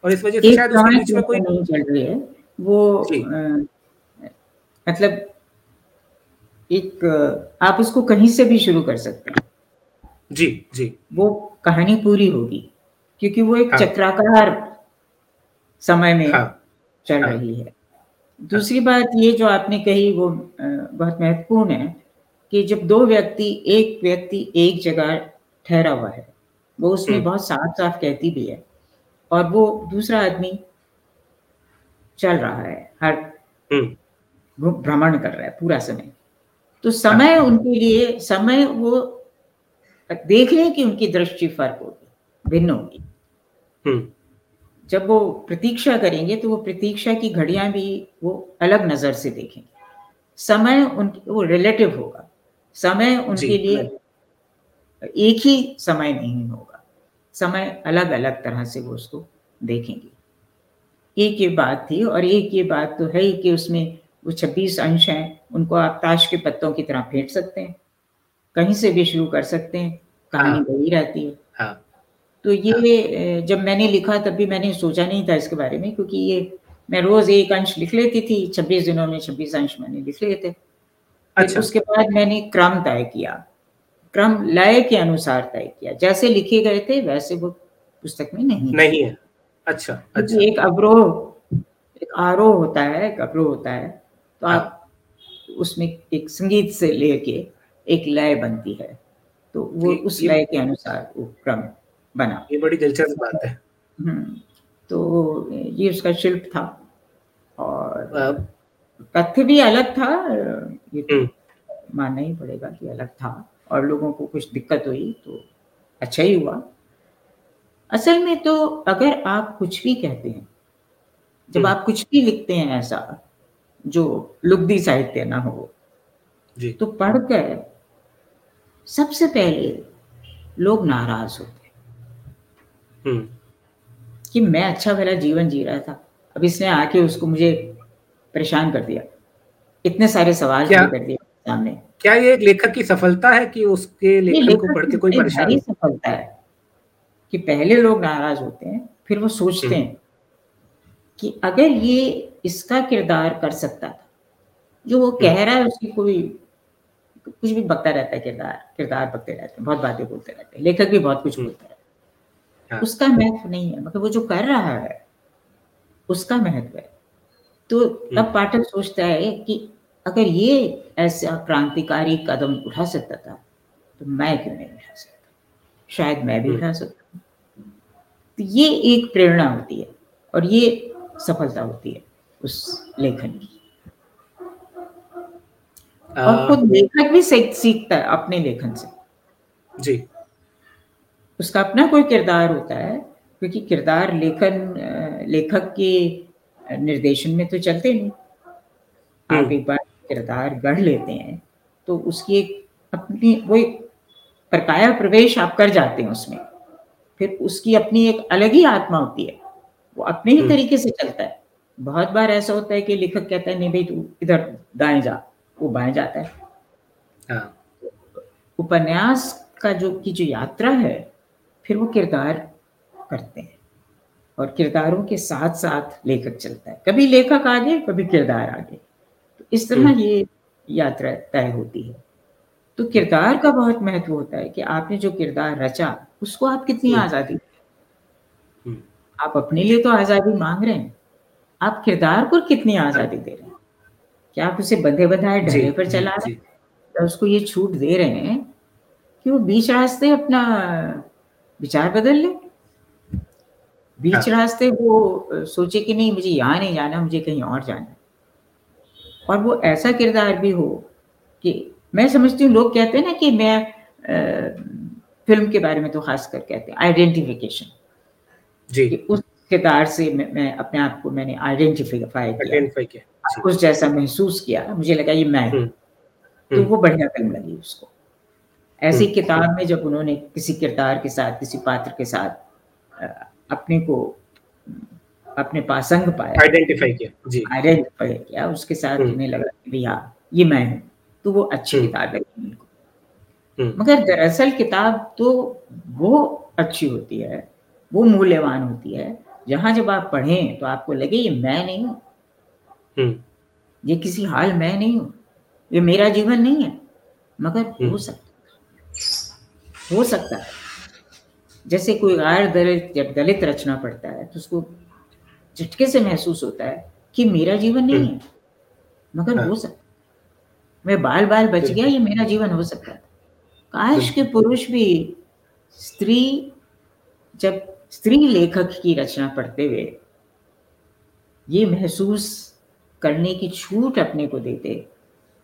और इस वजह से शायद उसके बीच में कोई नहीं चल रही है। वो आ, मतलब एक आप उसको कहीं से भी शुरू कर सकते हैं। जी जी। वो कहानी पूरी होगी क्योंकि वो एक हाँ। चक्राकार समय में हाँ। चल हाँ। रही है दूसरी बात ये जो आपने कही वो बहुत महत्वपूर्ण है कि जब दो व्यक्ति एक व्यक्ति एक जगह ठहरा हुआ है वो उसमें हम्म। बहुत साफ़ साफ़ कहती भी है और वो दूसरा आदमी चल रहा है हर हम्म। भ्रमण कर रहा है पूरा समय तो समय हाँ। उनके लिए समय वो देख रहे कि उनकी दृष्टि फ़र्क होगी भिन्न होगी हम्म। जब वो प्रतीक्षा करेंगे तो वो प्रतीक्षा की घड़ियाँ भी वो अलग नज़र से देखेंगे। समय उन वो रिलेटिव होगा। समय उनके लिए एक ही समय नहीं होगा। समय अलग अलग तरह से वो उसको देखेंगे। एक ये बात थी और एक ये बात तो है ही कि उसमें वो छब्बीस अंश हैं उनको आप ताश के पत्तों की तरह फेंट सकते हैं। कहीं से भी शुरू कर सकते हैं। कहानी हाँ। वही रहती है। हाँ। तो ये जब मैंने लिखा तब भी मैंने सोचा नहीं था इसके बारे में क्योंकि ये मैं रोज एक अंश लिख लेती थी छब्बीस दिनों में छब्बीस अंश मैंने लिख लिए थे अच्छा। उसके बाद मैंने क्रम तय किया। क्रम लय के अनुसार तय किया। जैसे लिखे गए थे वैसे वो पुस्तक में नहीं नहीं है। अच्छा अच्छा। एक अवरोह एक आरोह होता है एक अवरोह होता है। तो हाँ। आप उसमें एक संगीत से लेके एक लय बनती है। तो वो उस लय के अनुसार वो क्रम बना ये बड़ी दिलचस्प बात है हम्म, तो ये उसका शिल्प था और तथ्य भी अलग था ये तो हम्म। मानना ही पड़ेगा कि अलग था और लोगों को कुछ दिक्कत हुई तो अच्छा ही हुआ असल में तो अगर आप कुछ भी कहते हैं जब हम्म। आप कुछ भी लिखते हैं ऐसा जो लुगदी साहित्य ना हो जी। तो पढ़कर सबसे पहले लोग नाराज़ होते हम्म। कि मैं अच्छा भला जीवन जी रहा था अब इसने आके उसको मुझे परेशान कर दिया इतने सारे सवाल क्या? कर दिए सामने क्या ये एक लेखक की सफलता है कि उसके लेखन को पढ़ के कोई परेशानी सफलता है कि पहले लोग नाराज़ होते हैं फिर वो सोचते हम्म। हैं कि अगर ये इसका किरदार कर सकता था जो वो कह रहा है उसकी कोई कुछ भी बकता रहता है किरदार किरदार बकते रहते हैं बहुत बातें बोलते रहते हैं लेखक भी बहुत कुछ हम्म। बोलता है हाँ। उसका महत्व नहीं है मतलब वो जो कर रहा है उसका महत्व है तो तब हम्म। पाठक सोचता है कि अगर ये ऐसा क्रांतिकारी कदम उठा सकता था तो मैं क्यों नहीं उठा सकता शायद मैं भी हम्म। उठा सकता तो ये एक प्रेरणा होती है और ये सफलता होती है उस लेखन की और खुद लेखक भी सीखता है अपने लेखन से जी उसका अपना कोई किरदार होता है क्योंकि किरदार लेखन लेखक के निर्देशन में तो चलते नहीं आप हम्म। एक बार किरदार गढ़ लेते हैं तो उसकी एक अपनी वो एक प्रकाया प्रवेश आप कर जाते हैं उसमें फिर उसकी अपनी एक अलग ही आत्मा होती है वो अपने ही हम्म। तरीके से चलता है बहुत बार ऐसा होता है कि लेखक कहता है नहीं भाई तू इधर दाएँ जा वो बाएँ जाता है हाँ। उपन्यास का जो की जो यात्रा है फिर वो किरदार करते हैं और किरदारों के साथ साथ लेखक चलता है। कभी लेखक आगे कभी किरदार आगे। तो इस तरह हम्म। ये यात्रा तय होती है। तो किरदार का बहुत महत्व होता है कि आपने जो किरदार रचा उसको आप कितनी हम्म। आज़ादी हम्म। आप अपने लिए तो आज़ादी मांग रहे हैं। आप किरदार को कितनी आज़ादी दे रहे हैं? क्या आप उसे बंधे बंधाए ढले पर चला रहे हैं? या उसको ये छूट दे रहे हैं कि वो बीच रास्ते अपना विचार बदल ले। बीच हाँ। रास्ते वो सोचे कि नहीं मुझे यहाँ नहीं जाना मुझे कहीं और जाना और वो ऐसा किरदार भी हो कि मैं समझती हूँ लोग कहते हैं ना कि मैं आ, फ़िल्म के बारे में तो खास कर कहते हैं आइडेंटिफिकेशन। जी। उस किरदार से मैं, मैं अपने आप को मैंने आइडेंटिफाई किया। कुछ जैसा महसूस किया मुझे लगा ये मैं तो हम्म। वो बढ़िया फ़िल्म लगी उसको। ऐसी हम्म। किताब में जब उन्होंने किसी किरदार के साथ किसी पात्र के साथ अपने को अपने पासंग पाया आइडेंटिफाई किया। जी। आइडेंटिफाई किया उसके साथ हम्म। उन्हें लगा कि भैया ये मैं हूँ तो वो अच्छी हम्म। किताब लगी उनको। मगर दरअसल किताब तो वो अच्छी होती है वो मूल्यवान होती है। जहाँ जब आप पढ़ें तो आपको लगे ये मैं नहीं हूँ। ये किसी हाल मैं नहीं हूँ। ये मेरा जीवन नहीं है। मगर हो। सकता हो सकता है। जैसे कोई गैर दलित जब दलित रचना पड़ता है तो उसको झटके से महसूस होता है कि मेरा जीवन नहीं है। मगर हाँ। हो। सकता मैं बाल बाल बच गया ये मेरा जीवन हो सकता है। काश के पुरुष भी स्त्री जब स्त्री लेखक की रचना पढ़ते हुए ये महसूस करने की छूट अपने को देते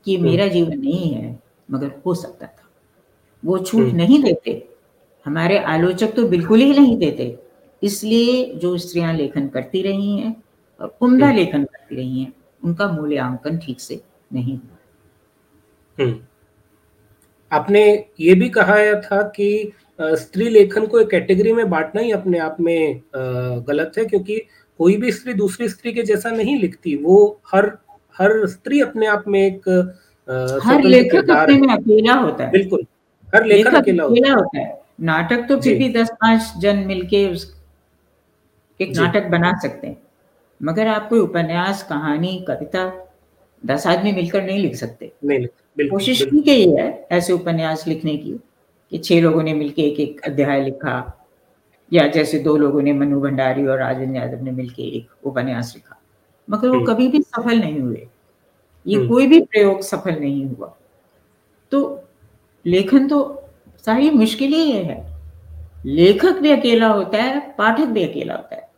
कि हम्म। मेरा जीवन नहीं है मगर हो सकता था। वो छूट हम्म। नहीं देते। हमारे आलोचक तो बिल्कुल ही नहीं देते। इसलिए जो स्त्रियाँ लेखन करती रही हैं और उम्दा हम्म। लेखन करती रही हैं उनका मूल्यांकन ठीक से नहीं हुआ। हम्म। आपने ये भी कहा था कि स्त्री लेखन को एक कैटेगरी में बांटना ही अपने आप में गलत है? क्योंकि कोई भी स्त्री दूसरी स्त्री के जैसा नहीं लिखती। वो हर हर स्त्री अपने आप में एक हर लेखक अपने में अकेला होता है। बिल्कुल। हर लेखक अकेला होता होता है। नाटक तो फिर भी दस पाँच जन मिलके उस एक नाटक बना सकते हैं। मगर आप कोई उपन्यास कहानी कविता दस आदमी मिलकर नहीं लिख सकते। नहीं कोशिश की गई है ऐसे उपन्यास लिखने की कि छह लोगों ने मिलके एक एक अध्याय लिखा या जैसे दो लोगों ने मनु भंडारी और राजन यादव ने मिलके एक उपन्यास लिखा। मगर वो। कभी भी सफल नहीं हुए। ये हम्म। कोई भी प्रयोग सफल नहीं हुआ। तो लेखन तो सारी मुश्किल ही है। लेखक भी अकेला होता है पाठक भी अकेला होता है।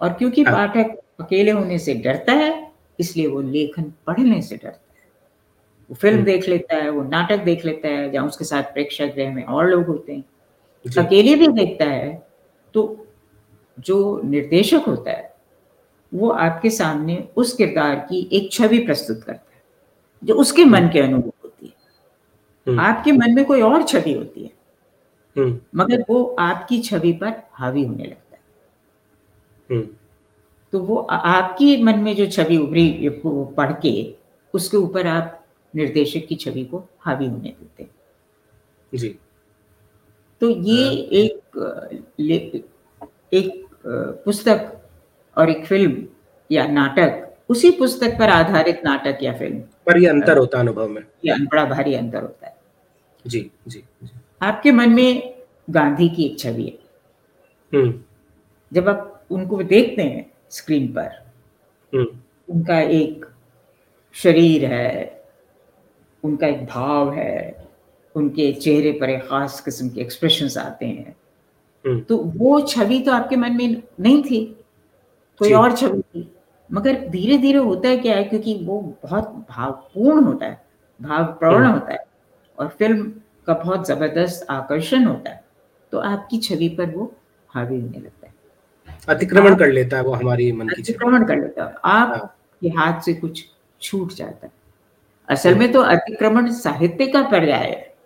और क्योंकि हाँ। पाठक अकेले होने से डरता है इसलिए वो लेखन पढ़ने से डरता है। वो फ़िल्म हम्म। देख लेता है वो नाटक देख लेता है जहाँ उसके साथ प्रेक्षक गृह में और लोग होते हैं। अकेले भी देखता है तो जो निर्देशक होता है वो आपके सामने उस किरदार की एक छवि प्रस्तुत करता है जो उसके मन के अनुरूप हम्म, आपके मन में कोई और छवि होती है। हम्म, मगर वो आपकी छवि पर हावी होने लगता है। हम्म, तो वो आपकी मन में जो छवि उभरी पढ़ के उसके ऊपर आप निर्देशक की छवि को हावी होने देते हैं। जी। तो ये हाँ। एक एक पुस्तक और एक फ़िल्म या नाटक उसी पुस्तक पर आधारित नाटक या फ़िल्म। पर ये अंतर होता है अनुभव में। ये बड़ा भारी अंतर होता है। जी जी आपके मन में गांधी की एक छवि है। हम्म। जब आप उनको देखते हैं स्क्रीन पर हम्म। उनका एक शरीर है उनका एक भाव है उनके चेहरे पर एक खास किस्म के एक्सप्रेशन आते हैं। हम्म। तो वो छवि तो आपके मन में नहीं थी कोई और छवि थी। मगर धीरे धीरे होता है क्या है क्योंकि वो बहुत भावपूर्ण होता है भावप्रवण। होता है। और फ़िल्म का बहुत ज़बरदस्त आकर्षण होता है। तो आपकी छवि पर वो हावी होने लगता है। अतिक्रमण कर लेता है वो हमारी मन की अतिक्रमण कर लेता है। हाँ। आपके हाथ से कुछ छूट जाता है। असल में तो अतिक्रमण साहित्य का पर्याय है।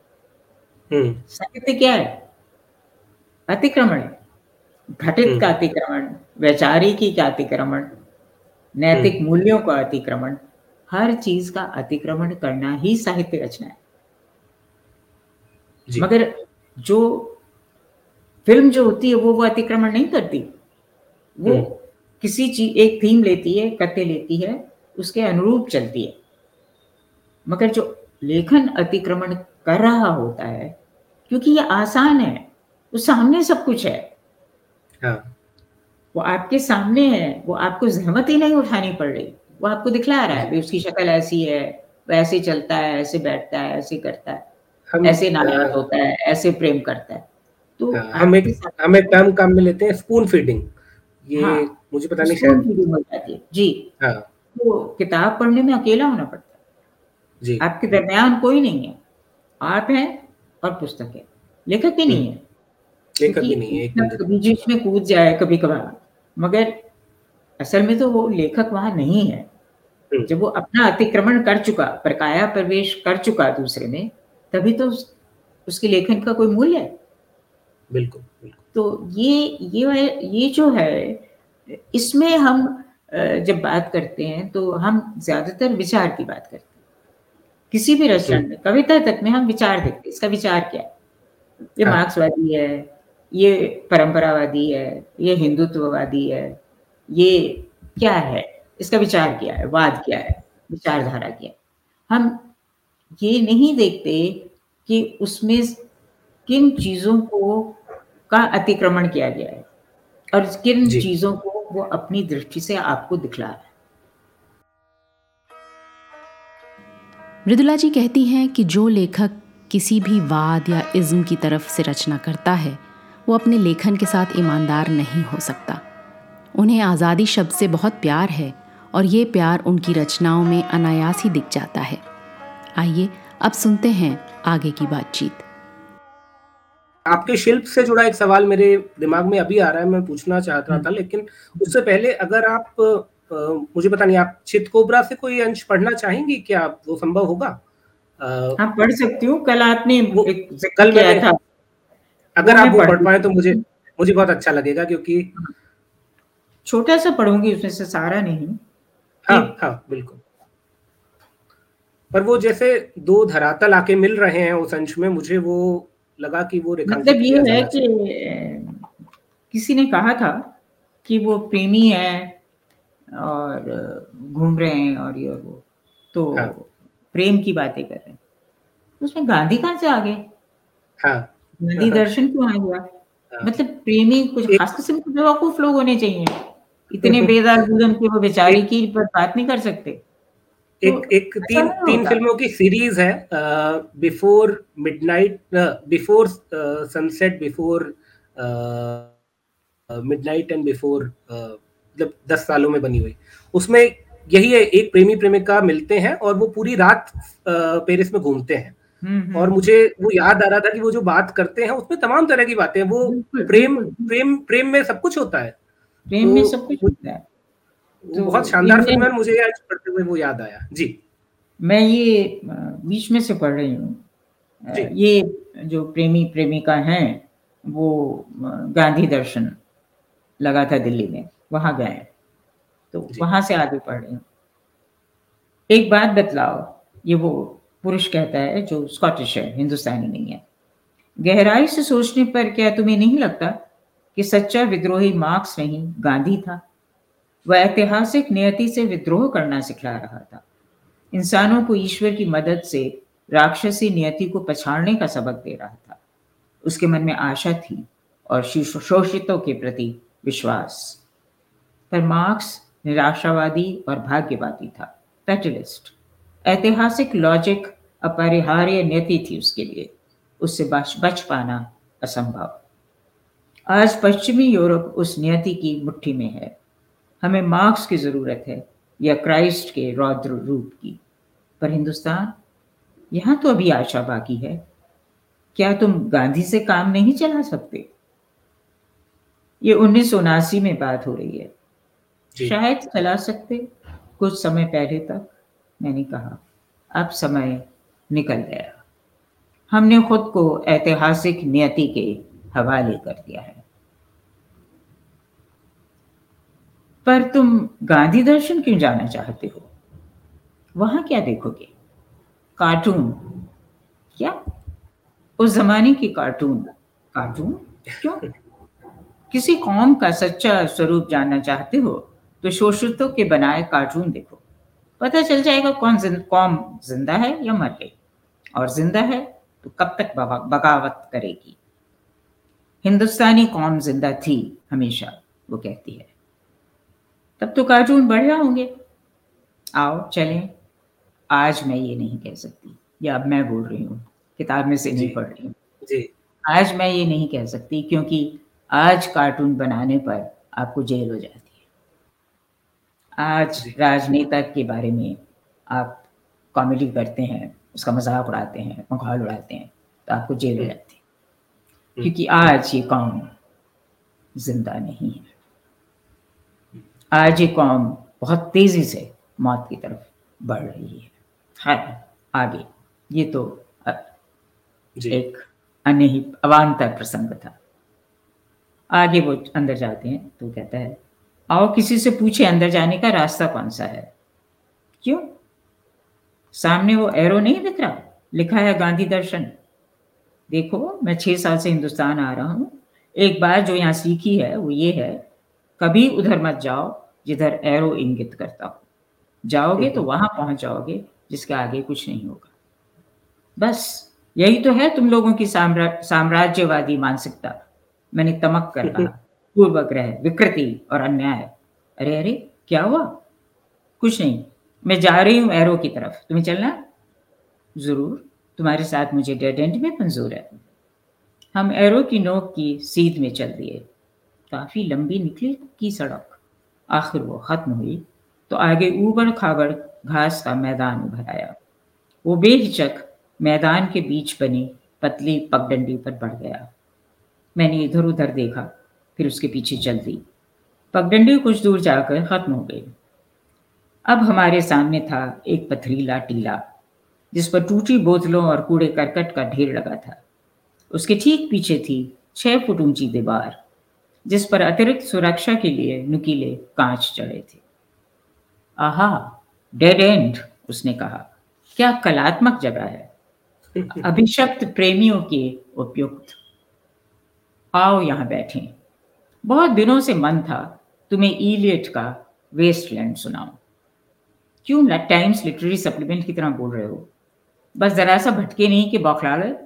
हम्म। साहित्य क्या है? अतिक्रमण। है घटित हम्म। का अतिक्रमण वैचारिकी का अतिक्रमण नैतिक मूल्यों का अतिक्रमण हर चीज़ का अतिक्रमण करना ही साहित्य रचना है। मगर जो फ़िल्म जो होती है वो वो अतिक्रमण नहीं करती। वो हम्म। किसी चीज़ एक थीम लेती है कथ्य लेती है उसके अनुरूप चलती है। मगर जो लेखन अतिक्रमण कर रहा होता है क्योंकि ये आसान है वो सामने सब कुछ है। हाँ। वो आपके सामने है वो आपको जहमत ही नहीं उठानी पड़ रही। वो आपको दिखला रहा है भी उसकी शक्ल ऐसी है वो ऐसे चलता है ऐसे बैठता है ऐसे करता है। हम ऐसे नाराज़ होता है ऐसे प्रेम करता है। तो हाँ, हम एक हम एक टर्म काम में लेते हैं स्पून फीडिंग ये हाँ। मुझे पता नहीं शायद जी। हाँ। तो किताब पढ़ने में अकेला होना पड़ता है। जी। आपके दरमियान कोई नहीं है। आप हैं और पुस्तक है। लेखक ही नहीं है। लेखक ही नहीं है कभी बीच में कूद जाए कभी कभार मगर असल में तो वो लेखक वहाँ नहीं है। हम्म। जब वो अपना अतिक्रमण कर चुका प्रकाया प्रवेश कर चुका दूसरे में तभी तो उस, उसके लेखन का कोई मूल्य है? बिल्कुल बिल्कुल। तो ये ये ये जो है इसमें हम जब बात करते हैं तो हम ज़्यादातर विचार की बात करते हैं। किसी भी रचना में कविता तक में हम विचार देखते हैं इसका विचार क्या है? ये हाँ। मार्क्सवादी है ये परंपरावादी है ये हिंदुत्ववादी है ये क्या है? इसका विचार क्या है? वाद क्या है? विचारधारा क्या है? हम ये नहीं देखते कि उसमें किन चीज़ों को का अतिक्रमण किया गया है और किन चीज़ों को वो अपनी दृष्टि से आपको दिखला रहा है। मृदुला जी कहती हैं कि जो लेखक किसी भी वाद या इज्म की तरफ़ से रचना करता है वो अपने लेखन के साथ ईमानदार नहीं हो सकता। उन्हें आज़ादी शब्द से बहुत प्यार है और ये प्यार उनकी रचनाओं में अनायास ही दिख जाता है। आइए अब सुनते हैं आगे की बातचीत। आपके शिल्प से जुड़ा एक सवाल मेरे दिमाग में अभी आ रहा है मैं पूछना चाहता था लेकिन उससे पहले अगर आप आ, मुझे पता नहीं आप चित कोबरा से कोई अंश पढ़ना चाहेंगी क्या? वो संभव होगा? हाँ पढ़ सकती हूँ कल आपने वो कल मैं था। अगर आप वो पढ़ पाए तो मुझे मुझे बहुत अच्छा लगेगा क्योंकि छोटा सा पढ़ूँगी उसमें से सारा नहीं। हाँ हाँ बिल्कुल। पर वो जैसे दो धरातल आके मिल रहे हैं उस अंश में मुझे वो लगा कि वो मतलब ये है कि किसी ने कहा था कि वो प्रेमी है और घूम रहे हैं और ये और वो तो हाँ। प्रेम की बातें कर रहे हैं उसमें गांधी कहाँ से आ गए हाँ। गांधी दर्शन क्यों आ गया हाँ। मतलब प्रेमी कुछ खास किस्म के बेवकूफ़ लोग होने चाहिए इतने बेदार बुलंद के वो बेचारी की पर बात नहीं कर सकते एक तो एक तीन तीन फ़िल्मों की सीरीज़ है before midnight before sunset before midnight and before मतलब दस सालों में बनी हुई। उसमें यही है एक प्रेमी प्रेमिका मिलते हैं और वो पूरी रात पेरिस में घूमते हैं। हम्म, हम्म। और मुझे वो याद आ रहा था कि वो जो बात करते हैं उसमें तमाम तरह की बातें वो प्रेम प्रेम प्रेम में सब कुछ होता है। प्रेम में तो सब कुछ होता है। तो बहुत शानदार फ़िल्म है मुझे आज पढ़ते हुए वो याद आया। जी। मैं ये बीच में से पढ़ रही हूँ। ये जो प्रेमी प्रेमिका हैं वो गांधी दर्शन लगा था दिल्ली में वहाँ गए तो वहाँ से आगे पढ़ रही हूँ। एक बात बतलाओ ये वो पुरुष कहता है जो स्कॉटिश है हिंदुस्तानी नहीं है। गहराई से सोचने पर क्या तुम्हें नहीं लगता कि सच्चा विद्रोही मार्क्स नहीं गांधी था? वह ऐतिहासिक नियति से विद्रोह करना सिखला रहा था। इंसानों को ईश्वर की मदद से राक्षसी नियति को पछाड़ने का सबक दे रहा था। उसके मन में आशा थी और शोषितों के प्रति विश्वास। पर मार्क्स निराशावादी और भाग्यवादी था। पेटलिस्ट ऐतिहासिक लॉजिक अपरिहार्य नियति थी उसके लिए। उससे बच बच पाना असंभव। आज पश्चिमी यूरोप उस नियति की मुट्ठी में है। हमें मार्क्स की ज़रूरत है या क्राइस्ट के रौद्र रूप की। पर हिंदुस्तान यहाँ तो अभी आशा बाकी है। क्या तुम गांधी से काम नहीं चला सकते? ये उन्नीस उनासी में बात हो रही है। शायद चला सकते कुछ समय पहले तक मैंने कहा। अब समय निकल गया। हमने खुद को ऐतिहासिक नियति के हवाले कर दिया है। पर तुम गांधी दर्शन क्यों जाना चाहते हो? वहाँ क्या देखोगे? कार्टून। क्या? उस जमाने की कार्टून। कार्टून? क्यों? किसी कौम का सच्चा स्वरूप जानना चाहते हो तो शोषितों के बनाए कार्टून देखो। पता चल जाएगा कौन जिन, कौम ज़िंदा है या मर गई। और ज़िंदा है तो कब तक बगावत करेगी? हिंदुस्तानी कौम ज़िंदा थी हमेशा वो कहती है। तब तो कार्टून बढ़िया होंगे। आओ चलें। आज मैं ये नहीं कह सकती या अब मैं बोल रही हूँ किताब में से नहीं पढ़ रही हूँ। आज मैं ये नहीं कह सकती क्योंकि आज कार्टून बनाने पर आपको जेल हो जाती है। आज राजनेता के बारे में आप कॉमेडी करते हैं उसका मज़ाक उड़ाते हैं मखौल उड़ाते हैं तो आपको जेल हो हम्म। जाती है। क्योंकि आज ये कौम ज़िंदा नहीं है। आज ये कौम बहुत तेज़ी से मौत की तरफ़ बढ़ रही है। है आगे। ये तो एक अन्य ही अवान्तर प्रसंग था। आगे वो अंदर जाते हैं तो कहता है आओ किसी से पूछे अंदर जाने का रास्ता कौन सा है? क्यों? सामने वो एरो नहीं दिख रहा? लिखा है गांधी दर्शन। देखो मैं छह साल से हिंदुस्तान आ रहा हूँ। एक बार जो यहाँ सीखी है वो ये है कभी उधर मत जाओ जिधर एरो इंगित करता हो। जाओगे तो वहाँ पहुँच जाओगे जिसके आगे कुछ नहीं होगा। बस यही तो है तुम लोगों की साम्रा, साम्राज्यवादी मानसिकता। मैंने तमक कर कहा पूर्व ग्रह विकृति और अन्याय। अरे अरे क्या हुआ? कुछ नहीं मैं जा रही हूँ एरो की तरफ़। तुम्हें चलना ज़रूर तुम्हारे साथ मुझे डेड एंड में मंजूर है। हम एरो की नोक की सीध में चल दिए। काफ़ी लंबी निकली की सड़क। आखिर वो खत्म हुई तो आगे ऊबड़ खाबड़ घास का मैदान उभर आया। वो बेहिचक मैदान के बीच बनी पतली पगडंडी पर बढ़ गया। मैंने इधर उधर देखा, फिर उसके पीछे चल दी। पगडंडी कुछ दूर जाकर खत्म हो गई। अब हमारे सामने था एक पथरीला टीला, जिस पर टूटी बोतलों और कूड़े करकट का ढेर लगा था। उसके ठीक पीछे थी छह फुट ऊँची दीवार। जिस पर अतिरिक्त सुरक्षा के लिए नुकीले कांच चढ़े थे। आहा डेड एंड उसने कहा। क्या कलात्मक जगह है? अभिशप्त प्रेमियों के उपयुक्त। आओ यहाँ बैठे। बहुत दिनों से मन था तुम्हें ईलियट का वेस्टलैंड सुनाओ क्यों ना टाइम्स लिटरेरी सप्लीमेंट की तरह बोल रहे हो? बस जरा सा भटके नहीं कि बौखला गए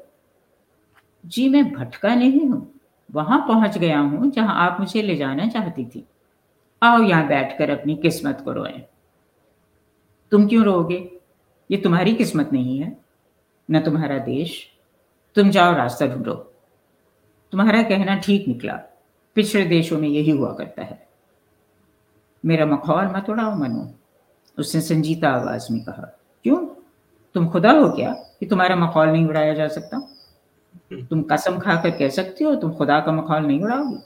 जी मैं भटका नहीं हूँ। वहाँ पहुँच गया हूँ जहाँ आप मुझे ले जाना चाहती थी। आओ यहाँ बैठकर अपनी किस्मत को रोए। तुम क्यों रोगे ये तुम्हारी किस्मत नहीं है, न तुम्हारा देश। तुम जाओ रास्ता ढूंढो। तुम्हारा कहना ठीक निकला। पिछड़े देशों में यही हुआ करता है। मेरा मखौल मत उड़ाओ, मनो, उसने संजीता आवाज़ में कहा। क्यों? तुम खुदा हो क्या कि तुम्हारा मखौल नहीं उड़ाया जा सकता? तुम कसम खाकर कह सकते हो, तुम खुदा का मखौल नहीं उड़ाओगे?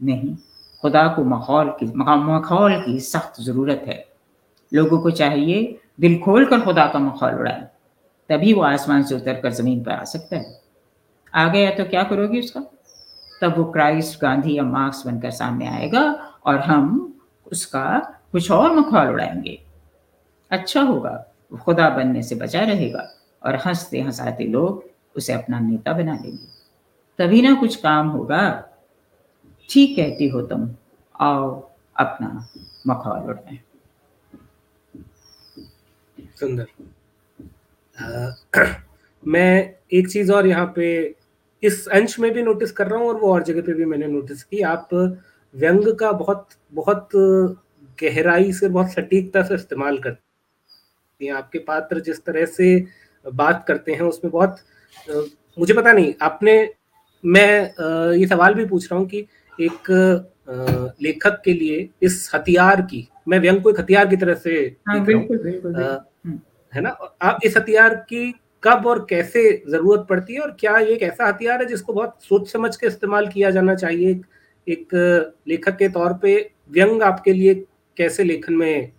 नहीं। खुदा को मखौल की मखौल की सख्त ज़रूरत है। लोगों को चाहिए, दिल खोल कर खुदा का मखौल उड़ाए, तभी वो आसमान से उतर कर ज़मीन पर आ सकता है। आ गया तो क्या करोगी उसका? तब वो क्राइस्ट, गांधी या मार्क्स बनकर सामने आएगा और हम उसका कुछ और मखौल उड़ाएँगे। अच्छा होगा खुदा बनने से बचा रहेगा और हँसते हंसाते लोग उसे अपना नेता बना लेंगे। तभी ना कुछ काम होगा। ठीक कहती हो तुम। आओ, अपना मखौल उड़ाए सुंदर। मैं एक चीज़ और यहाँ पे इस अंश में भी नोटिस कर रहा हूँ और वो और जगह पे भी मैंने नोटिस की। आप व्यंग का बहुत बहुत गहराई से, बहुत सटीकता से इस्तेमाल करते हैं। आपके पात्र जिस तरह से बात करते हैं, उसमें बहुत मुझे पता नहीं आपने मैं ये सवाल भी पूछ रहा हूँ कि एक लेखक के लिए इस हथियार की मैं व्यंग को एक हथियार की तरह से हाँ, बिल्कुल, बिल्कुल, बिल्कुल, है ना? आप इस हथियार की कब और कैसे ज़रूरत पड़ती है और क्या ये एक ऐसा हथियार है जिसको बहुत सोच समझ के इस्तेमाल किया जाना चाहिए? एक, एक लेखक के तौर पे व्यंग आपके लिए कैसे लेखन में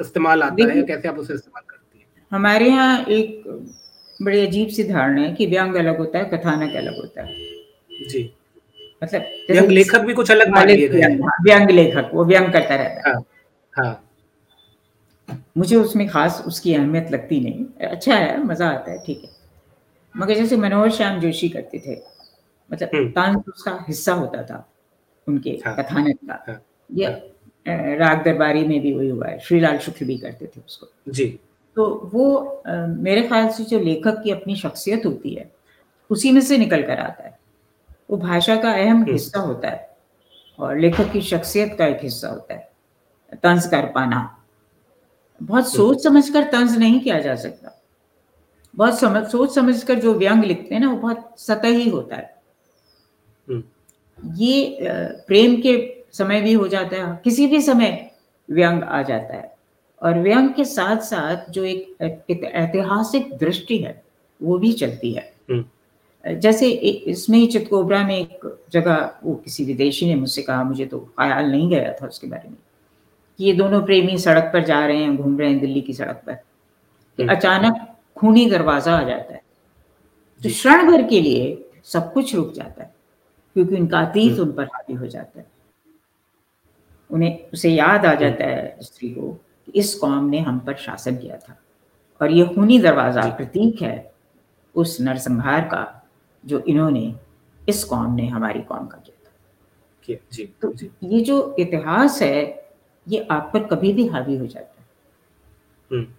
इस्तेमाल आता है कैसे आप उसे इस्तेमाल करती है? हमारे यहाँ एक बड़ी अजीब सी धारणा है कि व्यंग अलग होता है कथानक अलग होता है। जी। मतलब व्यंग लेखक भी कुछ अलग मान लिए व्यंग लेखक वो व्यंग करता रहता है। हाँ, हाँ। मुझे उसमें खास उसकी अहमियत लगती नहीं। अच्छा है मज़ा आता है ठीक है। मगर जैसे मनोहर श्याम जोशी करते थे मतलब हम्म। उसका हिस्सा होता था उनके हाँ, कथानक का। हाँ, ये हाँ, राग दरबारी में भी वही हुआ है श्रीलाल शुक्ल भी करते थे उसको। जी। तो वो मेरे ख्याल से जो लेखक की अपनी शख्सियत होती है उसी में से निकल कर आता है। वो भाषा का अहम हम्म। हिस्सा होता है और लेखक की शख्सियत का एक हिस्सा होता है तंज कर पाना। बहुत सोच समझ कर तंज नहीं किया जा सकता। बहुत समझ सोच समझ कर जो व्यंग लिखते हैं ना वो बहुत सतही होता है। हम्म। ये प्रेम के समय भी हो जाता है किसी भी समय व्यंग आ जाता है। और व्यंग के साथ साथ जो एक, ऐतिहासिक दृष्टि है वो भी चलती है। हम्म। जैसे इसमें ही चितकोबरा में एक जगह वो किसी विदेशी ने मुझसे कहा मुझे तो ख्याल नहीं गया था उसके बारे में। कि ये दोनों प्रेमी सड़क पर जा रहे हैं घूम रहे हैं दिल्ली की सड़क पर। कि हम्म। अचानक खूनी दरवाज़ा आ जाता है। तो क्षण भर के लिए सब कुछ रुक जाता है क्योंकि उनका अतीत हम्म। उन पर हावी हो जाता है। उन्हें उसे याद आ जाता है स्त्री कि इस कौम ने हम पर शासन किया था। और ये खूनी दरवाज़ा प्रतीक है उस नरसंहार का जो इन्होंने इस कौम ने हमारी कौम का किया था। जी, तो जी. ये जो इतिहास है ये आप पर कभी भी हावी हो जाता है। हम्म।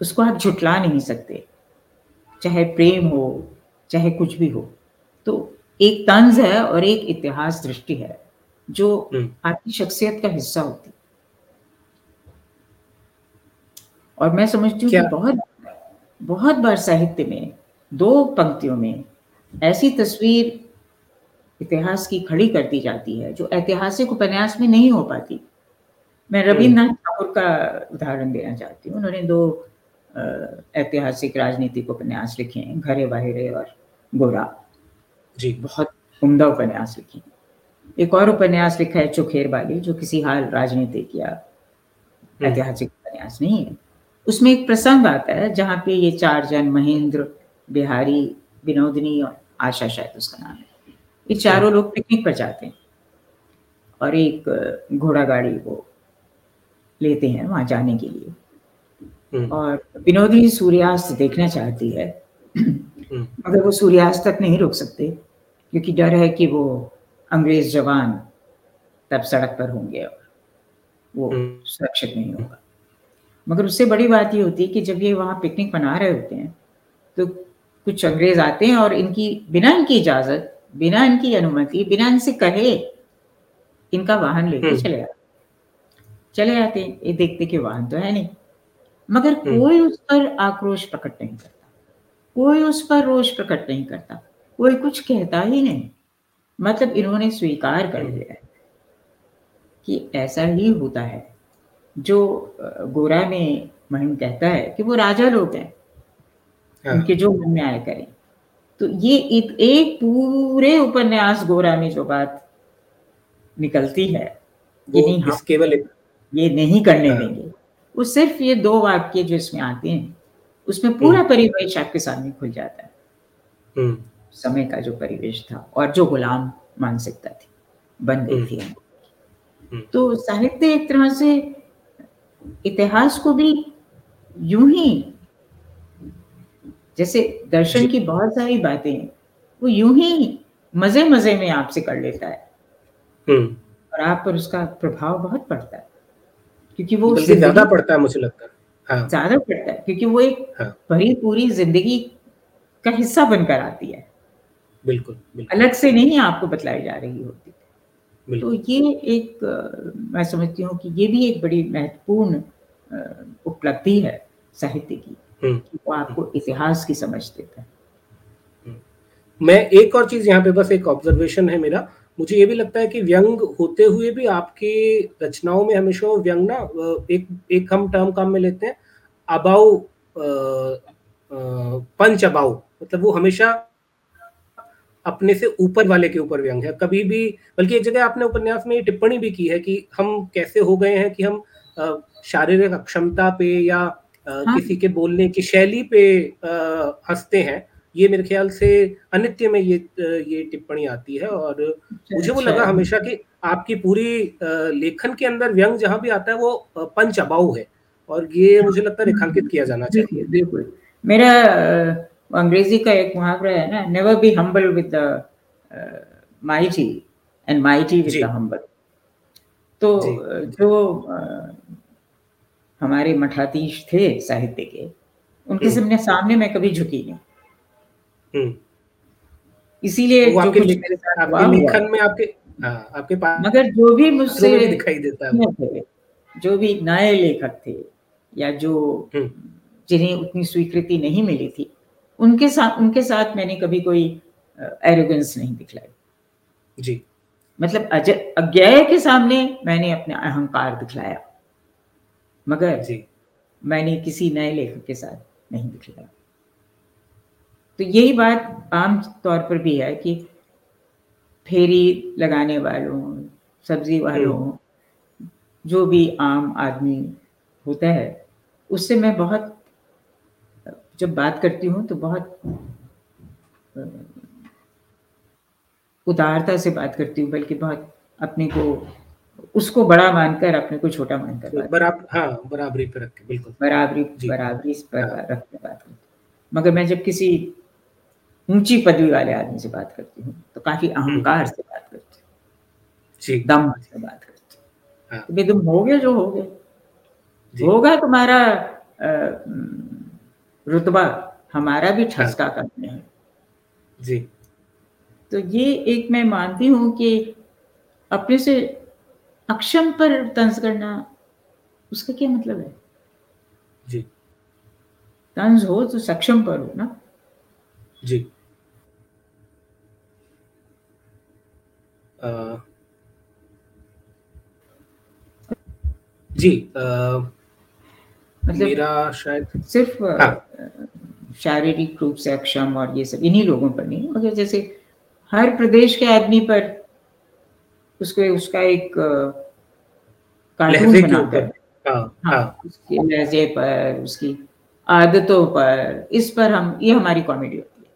उसको आप झुटला नहीं सकते। चाहे प्रेम हो चाहे कुछ भी हो। तो एक तंज है और एक इतिहास दृष्टि है जो हम्म। आपकी शख्सियत का हिस्सा होती और मैं समझती हूँ कि बहुत बहुत बार साहित्य में दो पंक्तियों में ऐसी तस्वीर इतिहास की खड़ी कर दी जाती है जो ऐतिहासिक उपन्यास में नहीं हो पाती। मैं हम्म। रविन्द्रनाथ ठाकुर का उदाहरण देना चाहती हूँ। उन्होंने दो ऐतिहासिक राजनीतिक उपन्यास लिखे हैं घरे बाहरे और गोरा। जी। बहुत उम्दा उपन्यास लिखे एक और उपन्यास लिखा है चुखेर वाली जो किसी हाल राजनीतिक या हम्म। ऐतिहासिक उपन्यास नहीं है। उसमें एक प्रसंग आता है जहाँ पे ये चार जन महेंद्र बिहारी विनोदनी और आशा शायद उसका नाम है ये चारों लोग पिकनिक पर जाते हैं और एक घोड़ा गाड़ी वो लेते हैं वहाँ जाने के लिए हम्म। और विनोदी सूर्यास्त देखना चाहती है हम्म। मगर वो सूर्यास्त तक नहीं रोक सकते क्योंकि डर है कि वो अंग्रेज़ जवान तब सड़क पर होंगे और वो हम्म। सुरक्षित नहीं होगा मगर उससे बड़ी बात ये होती है कि जब ये वहाँ पिकनिक मना रहे होते हैं तो कुछ अंग्रेज़ आते हैं और इनकी बिना इनकी इजाज़त बिना इनकी अनुमति बिना इनसे कहे इनका वाहन लेके चले आते चले आते हैं ये देखते कि वाहन तो है नहीं। मगर हम्म। कोई उस पर आक्रोश प्रकट नहीं करता। कोई उस पर रोष प्रकट नहीं करता। कोई कुछ कहता ही नहीं। मतलब इन्होंने स्वीकार कर लिया कि ऐसा ही होता है। जो गोरा में महिम कहता है कि वो राजा लोग हैं हाँ। उनके जो मन में आया करें तो ये एक, एक पूरे उपन्यास गोरा में जो बात निकलती है ये नहीं हम केवल ये नहीं करने हाँ। देंगे वो सिर्फ़ ये दो वाक्य जो इसमें आते हैं उसमें पूरा हम्म। परिवेश आपके सामने खुल जाता है हम्म। समय का जो परिवेश था और जो गुलाम मानसिकता थी बन गई थी हम्म। तो साहित्य एक तरह से इतिहास को भी यूँ ही जैसे दर्शन की बहुत सारी बातें वो यूँ ही मज़े मज़े में आपसे कर लेता है। और आप पर उसका प्रभाव बहुत पड़ता है क्योंकि वो ज़्यादा पड़ता है मुझे लगता है। हाँ। ज़्यादा पड़ता है क्योंकि वो एक हाँ। भरी पूरी ज़िंदगी का हिस्सा बनकर आती है। बिल्कुल, बिल्कुल। अलग से नहीं आपको बतलाई जा रही होती। तो ये एक मैं समझती हूँ कि ये भी एक बड़ी महत्वपूर्ण उपलब्धि है साहित्य की हम्म। वो आपको इतिहास की समझ देता है हम्म। मैं एक और चीज़ यहाँ पे बस एक ऑब्जर्वेशन है मेरा मुझे ये भी लगता है कि व्यंग होते हुए भी आपकी रचनाओं में हमेशा व्यंग ना एक एक हम टर्म काम में लेते हैं अबाउ पंच अबाउ मतलब वो हमेशा अपने से ऊपर वाले के ऊपर व्यंग है। कभी भी बल्कि एक जगह आपने उपन्यास में टिप्पणी भी की है कि हम कैसे हो गए हैं कि हम शारीरिक अक्षमता पे या हाँ। किसी के बोलने की शैली पे हँसते हैं ये मेरे ख्याल से अनित्य में ये ये टिप्पणी आती है। और अच्छा, मुझे वो लगा अच्छा। हमेशा कि आपकी पूरी लेखन के अंदर व्यंग जहाँ भी आता है वो पंच अबाऊ है। और ये मुझे लगता है रेखांकित किया जाना चाहिए। बिल्कुल मेरा अंग्रेज़ी का एक मुहावरा है ना never be humble with the mighty and mighty with the humble तो जो हमारे मठाधीश थे साहित्य के उनके हम्म। सामने सामने मैं कभी झुकी नहीं हम्म। इसीलिए जो कुछ मेरे साथ लिखन में आपके हाँ, आपके पास मगर जो भी मुझसे दिखाई देता है जो भी नए लेखक थे या जो हम्म। जिन्हें उतनी स्वीकृति नहीं मिली थी उनके साथ उनके साथ मैंने कभी कोई एरोगेंस नहीं दिखलाई जी। मतलब अज्ञाय के सामने मैंने अपने अहंकार दिखलाया। मगर जी। मैंने किसी नए लेखक के साथ नहीं दिखलाया। तो यही बात आम तौर पर भी है कि फेरी लगाने वालों सब्ज़ी वालों हम्म। जो भी आम आदमी होता है उससे मैं बहुत जब बात करती हूँ तो बहुत उदारता से बात करती हूँ बल्कि बहुत अपने को उसको बड़ा मानकर अपने को छोटा मानकर बराबर हाँ। बराबरी पे रख के बिल्कुल। बराबरी बराबरी पर हाँ। रख के बात करते मगर मैं जब किसी ऊँची पदवी वाले आदमी से बात करती हूँ तो काफ़ी हम्म। अहंकार से बात करती हूँ। दम से बात करती हूँ। हाँ। तो तुम हो गए जो हो गए। होगा तुम्हारा रुतबा हमारा भी ठसका हाँ। करने है। जी। तो ये एक मैं मानती हूँ कि अपने से अक्षम पर तंज करना उसका क्या मतलब है? जी। तंज हो तो सक्षम पर हो ना? जी। आ, जी आ, मतलब मेरा शायद सिर्फ़ हाँ। शारीरिक रूप से अक्षम और ये सब इन्हीं लोगों पर नहीं मगर जैसे हर प्रदेश के आदमी पर उसको उसका एक कार्टून बनाकर हाँ, हाँ, हाँ, उसकी लहजे पर उसकी आदतों पर इस पर हम ये हमारी कॉमेडी होती है।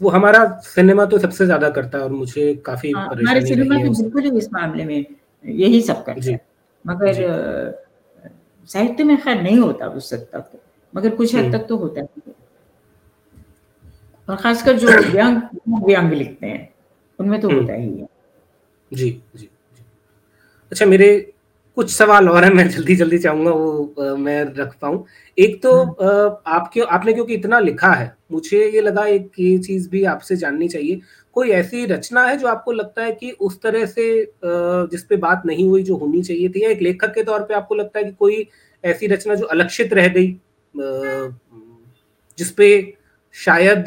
वो हमारा सिनेमा तो सबसे ज़्यादा करता है और मुझे काफ़ी हाँ, हमारे सिनेमा तो बिल्कुल इस मामले में यही सब करता है। मगर साहित्य में खैर नहीं होता उस हद तक मगर कुछ हद हम्म। तक तो होता है और खासकर जो व्यंग व्यंग लिखते हैं उनमें तो हम्म। होता ही है जी जी अच्छा मेरे कुछ सवाल और हैं मैं जल्दी जल्दी चाहूँगा वो आ, मैं रख पाऊँ एक तो आ, हाँ। आपके आपने क्योंकि इतना लिखा है मुझे ये लगा एक ये चीज़ भी आपसे जाननी चाहिए कोई ऐसी रचना है जो आपको लगता है कि उस तरह से जिस पे बात नहीं हुई जो होनी चाहिए थी? या एक लेखक के तौर पे आपको लगता है कि कोई ऐसी रचना जो अलक्षित रह गई जिसपे शायद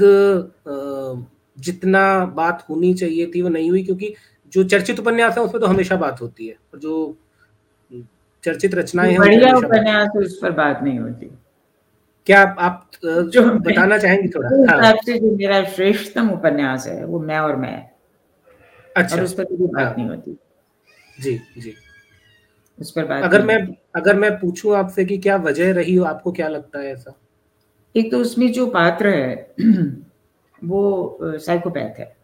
जितना बात होनी चाहिए थी वो नहीं हुई? क्योंकि जो चर्चित उपन्यास है उसमें तो हमेशा बात होती है। और जो चर्चित रचनाएँ हैं बढ़िया उपन्यास उस पर बात नहीं होती। क्या आप, जो बताना चाहेंगे थोड़ा? हाँ। जो मेरा श्रेष्ठतम उपन्यास है वो मैं और मैं। अच्छा। और उस पर कोई बात हाँ। नहीं होती। जी जी। उस पर बात अगर मैं अगर मैं पूछूँ आपसे कि क्या वजह रही हो आपको क्या लगता है ऐसा? एक तो उसमें जो पात्र है वो साइकोपैथ है।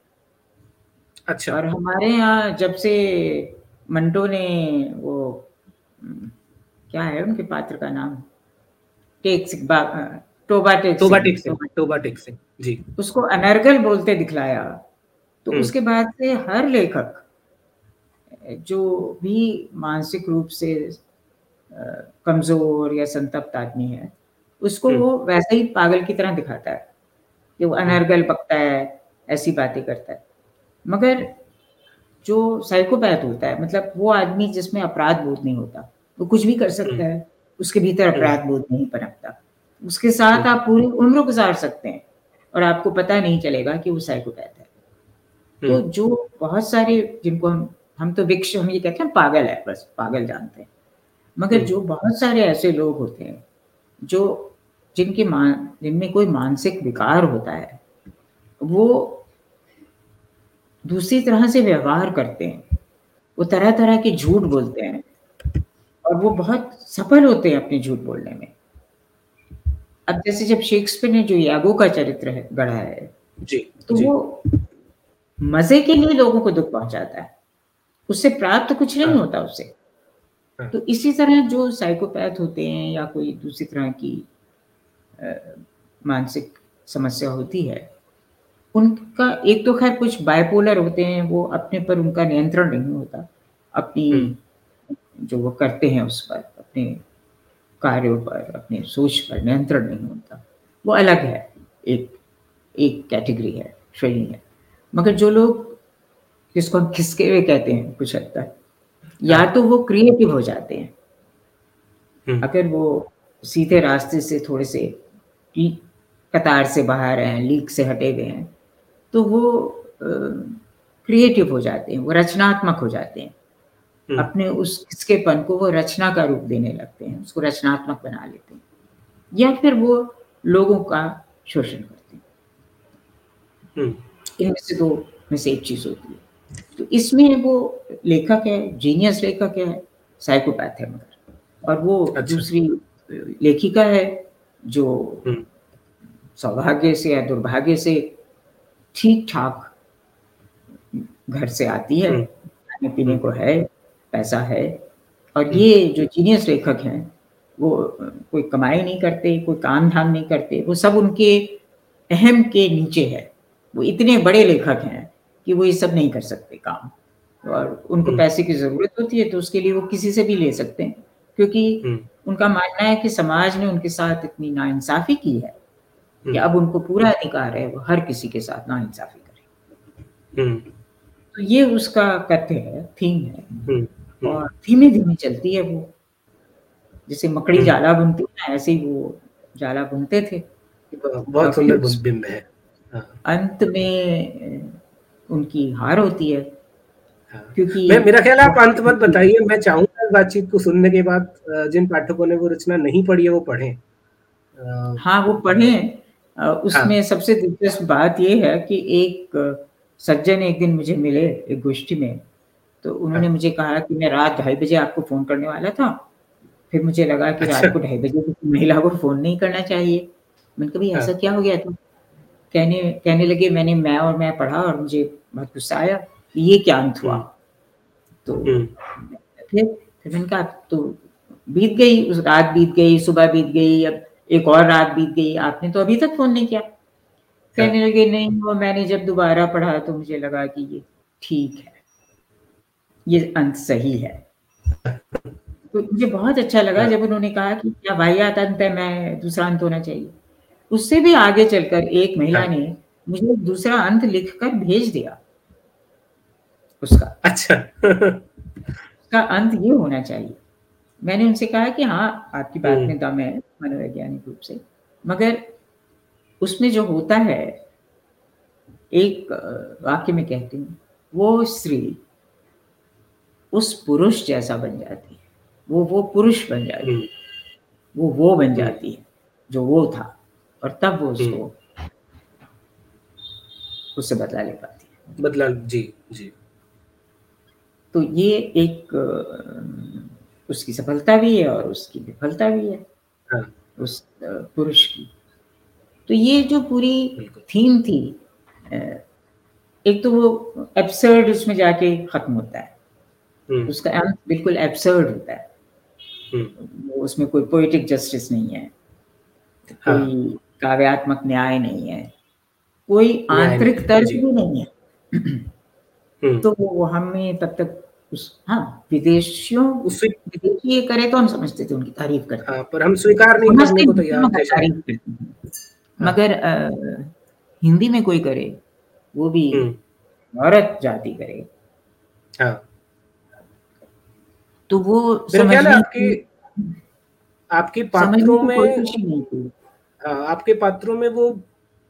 अच्छा। और हमारे यहाँ जब से मंटो ने वो क्या है उनके पात्र का नाम? टोबा टोबा टोबा जी। उसको अनर्गल बोलते दिखलाया। तो हम्म। उसके बाद से हर लेखक जो भी मानसिक रूप से कमज़ोर या संतप्त आदमी है उसको हम्म। वो वैसे ही पागल की तरह दिखाता है। कि वो अनर्गल पकता है ऐसी बातें करता है। मगर जो साइकोपैथ होता है मतलब वो आदमी जिसमें अपराध बोध नहीं होता वो कुछ भी कर सकता है। उसके भीतर अपराध बोध नहीं पनपता। उसके साथ आप पूरी उम्र गुजार सकते हैं और आपको पता नहीं चलेगा कि वो साइकोपैथ है। तो हम्म। जो बहुत सारे जिनको हम हम तो विक्ष हम ये कहते हैं पागल है बस पागल जानते हैं। मगर हम्म। जो बहुत सारे ऐसे लोग होते हैं जो जिनके मान जिनमें कोई मानसिक विकार होता है वो दूसरी तरह से व्यवहार करते हैं। वो तरह तरह के झूठ बोलते हैं। और वो बहुत सफल होते हैं अपने झूठ बोलने में अब जैसे जब शेक्सपियर ने जो यागो का चरित्र है गढ़ा है जी, तो जी. वो मज़े के लिए लोगों को दुख पहुंचाता है उससे प्राप्त कुछ नहीं हाँ। होता उससे हाँ। तो इसी तरह जो साइकोपैथ होते हैं या कोई दूसरी तरह की मानसिक समस्या होती है उनका एक तो खैर कुछ बायपोलर होते हैं वो अपने पर उनका नियंत्रण नहीं होता अपनी हम्म। जो वो करते हैं उस पर अपने कार्यों पर अपने सोच पर नियंत्रण नहीं होता वो अलग है एक एक कैटेगरी है श्रेणी है मगर जो लोग जिसको हम खिसके हुए कहते हैं कुछ हद तक या। तो वो क्रिएटिव हो जाते हैं हम्म। अगर वो सीधे रास्ते से थोड़े से कतार से बाहर हैं लीक से हटे हुए हैं तो वो क्रिएटिव हो जाते हैं वो रचनात्मक हो जाते हैं। अपने उस किसकेपन को वो रचना का रूप देने लगते हैं उसको रचनात्मक बना लेते हैं या फिर वो लोगों का शोषण करते हैं हम्म। इनमें से दो में से एक चीज़ होती है तो इसमें वो लेखक है जीनियस लेखक है साइकोपैथ है मगर और वो अच्छा। दूसरी लेखिका है जो हम्म। सौभाग्य से या दुर्भाग्य से ठीक ठाक घर से आती है हम्म। खाने पीने को है पैसा है। और ये जो जीनियस लेखक हैं वो कोई कमाई नहीं करते कोई काम धाम नहीं करते वो सब उनके अहम के नीचे है। वो इतने बड़े लेखक हैं कि वो ये सब नहीं कर सकते काम। और उनको हम्म। पैसे की ज़रूरत होती है तो उसके लिए वो किसी से भी ले सकते हैं। क्योंकि हम्म। उनका मानना है कि समाज ने उनके साथ इतनी नाइंसाफ़ी की है कि हम्म। अब उनको पूरा अधिकार है वो हर किसी के साथ नाइंसाफ़ी करें। तो ये उसका कथ्य है थीम है। और धीमे धीमे चलती है वो। जैसे मकड़ी जाला बुनती है ऐसे ही वो जाला बुनते थे। बहुत सुंदर बिंब है। हाँ। अंत में उनकी हार होती है। हाँ। क्योंकि मैं मेरा ख्याल आप अंत मत बताइए मैं चाहूँगा बातचीत को सुनने के बाद जिन पाठकों ने वो रचना नहीं पढ़ी है वो पढ़ें। हाँ वो पढ़ें। उसमें हाँ। सबसे दिलचस्प बात ये है कि एक सज्जन एक दिन मुझे मिले एक गोष्ठी में। तो उन्होंने हाँ। मुझे कहा कि मैं रात ढाई बजे आपको फ़ोन करने वाला था फिर मुझे लगा कि अच्छा। रात को ढाई बजे महिला को फ़ोन नहीं करना चाहिए मैंने कभी ऐसा क्या हो गया था कहने कहने लगे मैंने मैं और मैं पढ़ा और मुझे बहुत गुस्सा आया ये क्या अंत हुआ हम्म। तो हम्म। फिर फिर मैंने कहा तो बीत गई उस रात बीत गई सुबह बीत गई अब एक और रात बीत गई आपने तो अभी तक फ़ोन नहीं किया कहने लगे नहीं वो मैंने जब दोबारा पढ़ा तो मुझे लगा कि ये ठीक है ये अंत सही है। तो मुझे बहुत अच्छा लगा हाँ। जब उन्होंने कहा कि क्या वाहियात अंत है मैं दूसरा अंत होना चाहिए। उससे भी आगे चलकर एक महिला हाँ। ने मुझे दूसरा अंत लिखकर भेज दिया। उसका। अच्छा। उसका अंत ये होना चाहिए। मैंने उनसे कहा कि हाँ आपकी बात हम्म। में दम है मनोवैज्ञानिक रूप से। मगर उसमें जो होता है एक वाक्य में कहती हूँ वो स्त्री उस पुरुष जैसा बन जाती है। वो वो पुरुष बन जाती है। हम्म। वो वो बन जाती है जो वो था। और तब वो उसको हम्म। उससे बदला ले पाती है। बदला जी जी। तो ये एक उसकी सफलता भी है और उसकी विफलता भी है। हाँ। उस पुरुष की। तो ये जो पूरी थीम थी एक तो वो एब्सर्ड उसमें जाके खत्म होता है। हम्म। उसका अंत बिल्कुल एब्सर्ड होता है। हम्म। उसमें कोई पोइटिक जस्टिस नहीं है। हाँ। कोई काव्यात्मक न्याय नहीं है। कोई आंतरिक तर्क भी नहीं है। हम्म। तो वो हमें तब तक उस हाँ विदेशियों उससे विदेशी ये करे तो हम समझते थे उनकी तारीफ़ करते हाँ, पर हम स्वीकार नहीं करने को तैयार थे तारीफ़ करते हाँ। मगर आ, हिंदी में कोई करे वो भी हम्म। औरत जाति करे। हाँ। तो वो समझ आपके आपके पात्रों में हाँ, आपके पात्रों में वो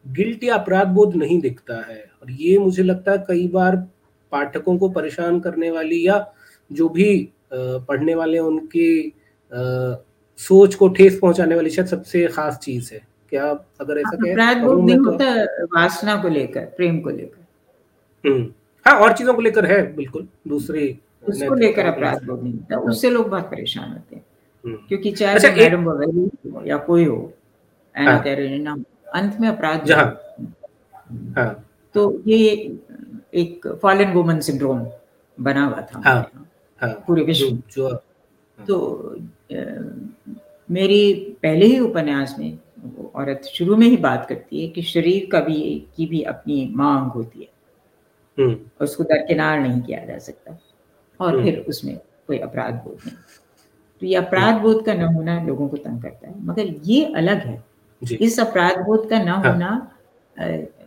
गिल्ट या अपराध बोध नहीं दिखता है। और ये मुझे लगता है कई बार पाठकों को परेशान करने वाली या जो भी पढ़ने वाले उनकी सोच को ठेस पहुँचाने वाली शायद सबसे खास चीज़ है। क्या अगर ऐसा कहें अपराध बोध नहीं तो होता वासना को लेकर प्रेम को लेकर। हम्म। हाँ और चीज़ों को लेकर है बिल्कुल। दूसरी उसको लेकर अपराध बोध नहीं होता उससे लोग बहुत परेशान होते हैं। हम्म। क्योंकि चाहे अच्छा, मैडम वगैरह या कोई हो एना हाँ। अंत में अपराध हाँ। तो ये एक फॉलन वुमन सिंड्रोम बना हुआ था हाँ, हाँ, पूरे विश्व जो, हाँ। तो मेरी पहले ही उपन्यास में औरत शुरू में ही बात करती है कि शरीर का भी की भी अपनी मांग होती है। हम्म। उसको दरकिनार नहीं किया जा सकता। और हम्म। फिर उसमें कोई अपराध बोध नहीं। तो ये अपराध बोध का न होना लोगों को तंग करता है। मगर ये अलग है। इस अपराध बोध का न। होना आ,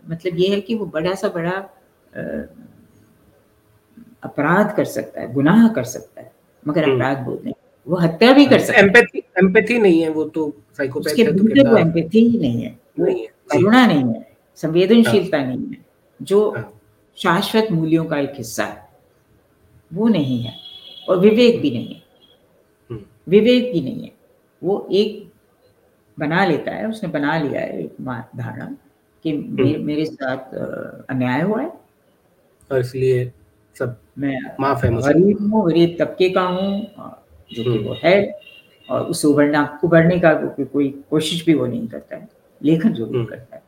मतलब ये है कि वो बड़ा सा बड़ा अपराध कर सकता है गुनाह कर सकता है मगर हम्म। अपराध बोध नहीं। वो हत्या भी कर सकता है। एम्पैथी नहीं है वो तो साइकोपैथ उसके भीतर तो वो एम्पैथी ही नहीं है। करुणा नहीं है संवेदनशीलता हाँ। नहीं है जो हाँ। शाश्वत मूल्यों का एक हिस्सा है। वो नहीं है और विवेक भी नहीं है। हम्म। विवेक भी नहीं है। वो एक बना लेता है उसने बना लिया है एक धारणा कि हम्म। मेरे, मेरे साथ अन्याय हुआ है। और इसलिए सब मैं माफ़ है गरीब हूँ गरीब तबके का हूँ जो कि वो है और उस उभरना उभरने का को, कोई कोशिश भी वो नहीं करता है। लेखन ज़रूर हम्म। करता है।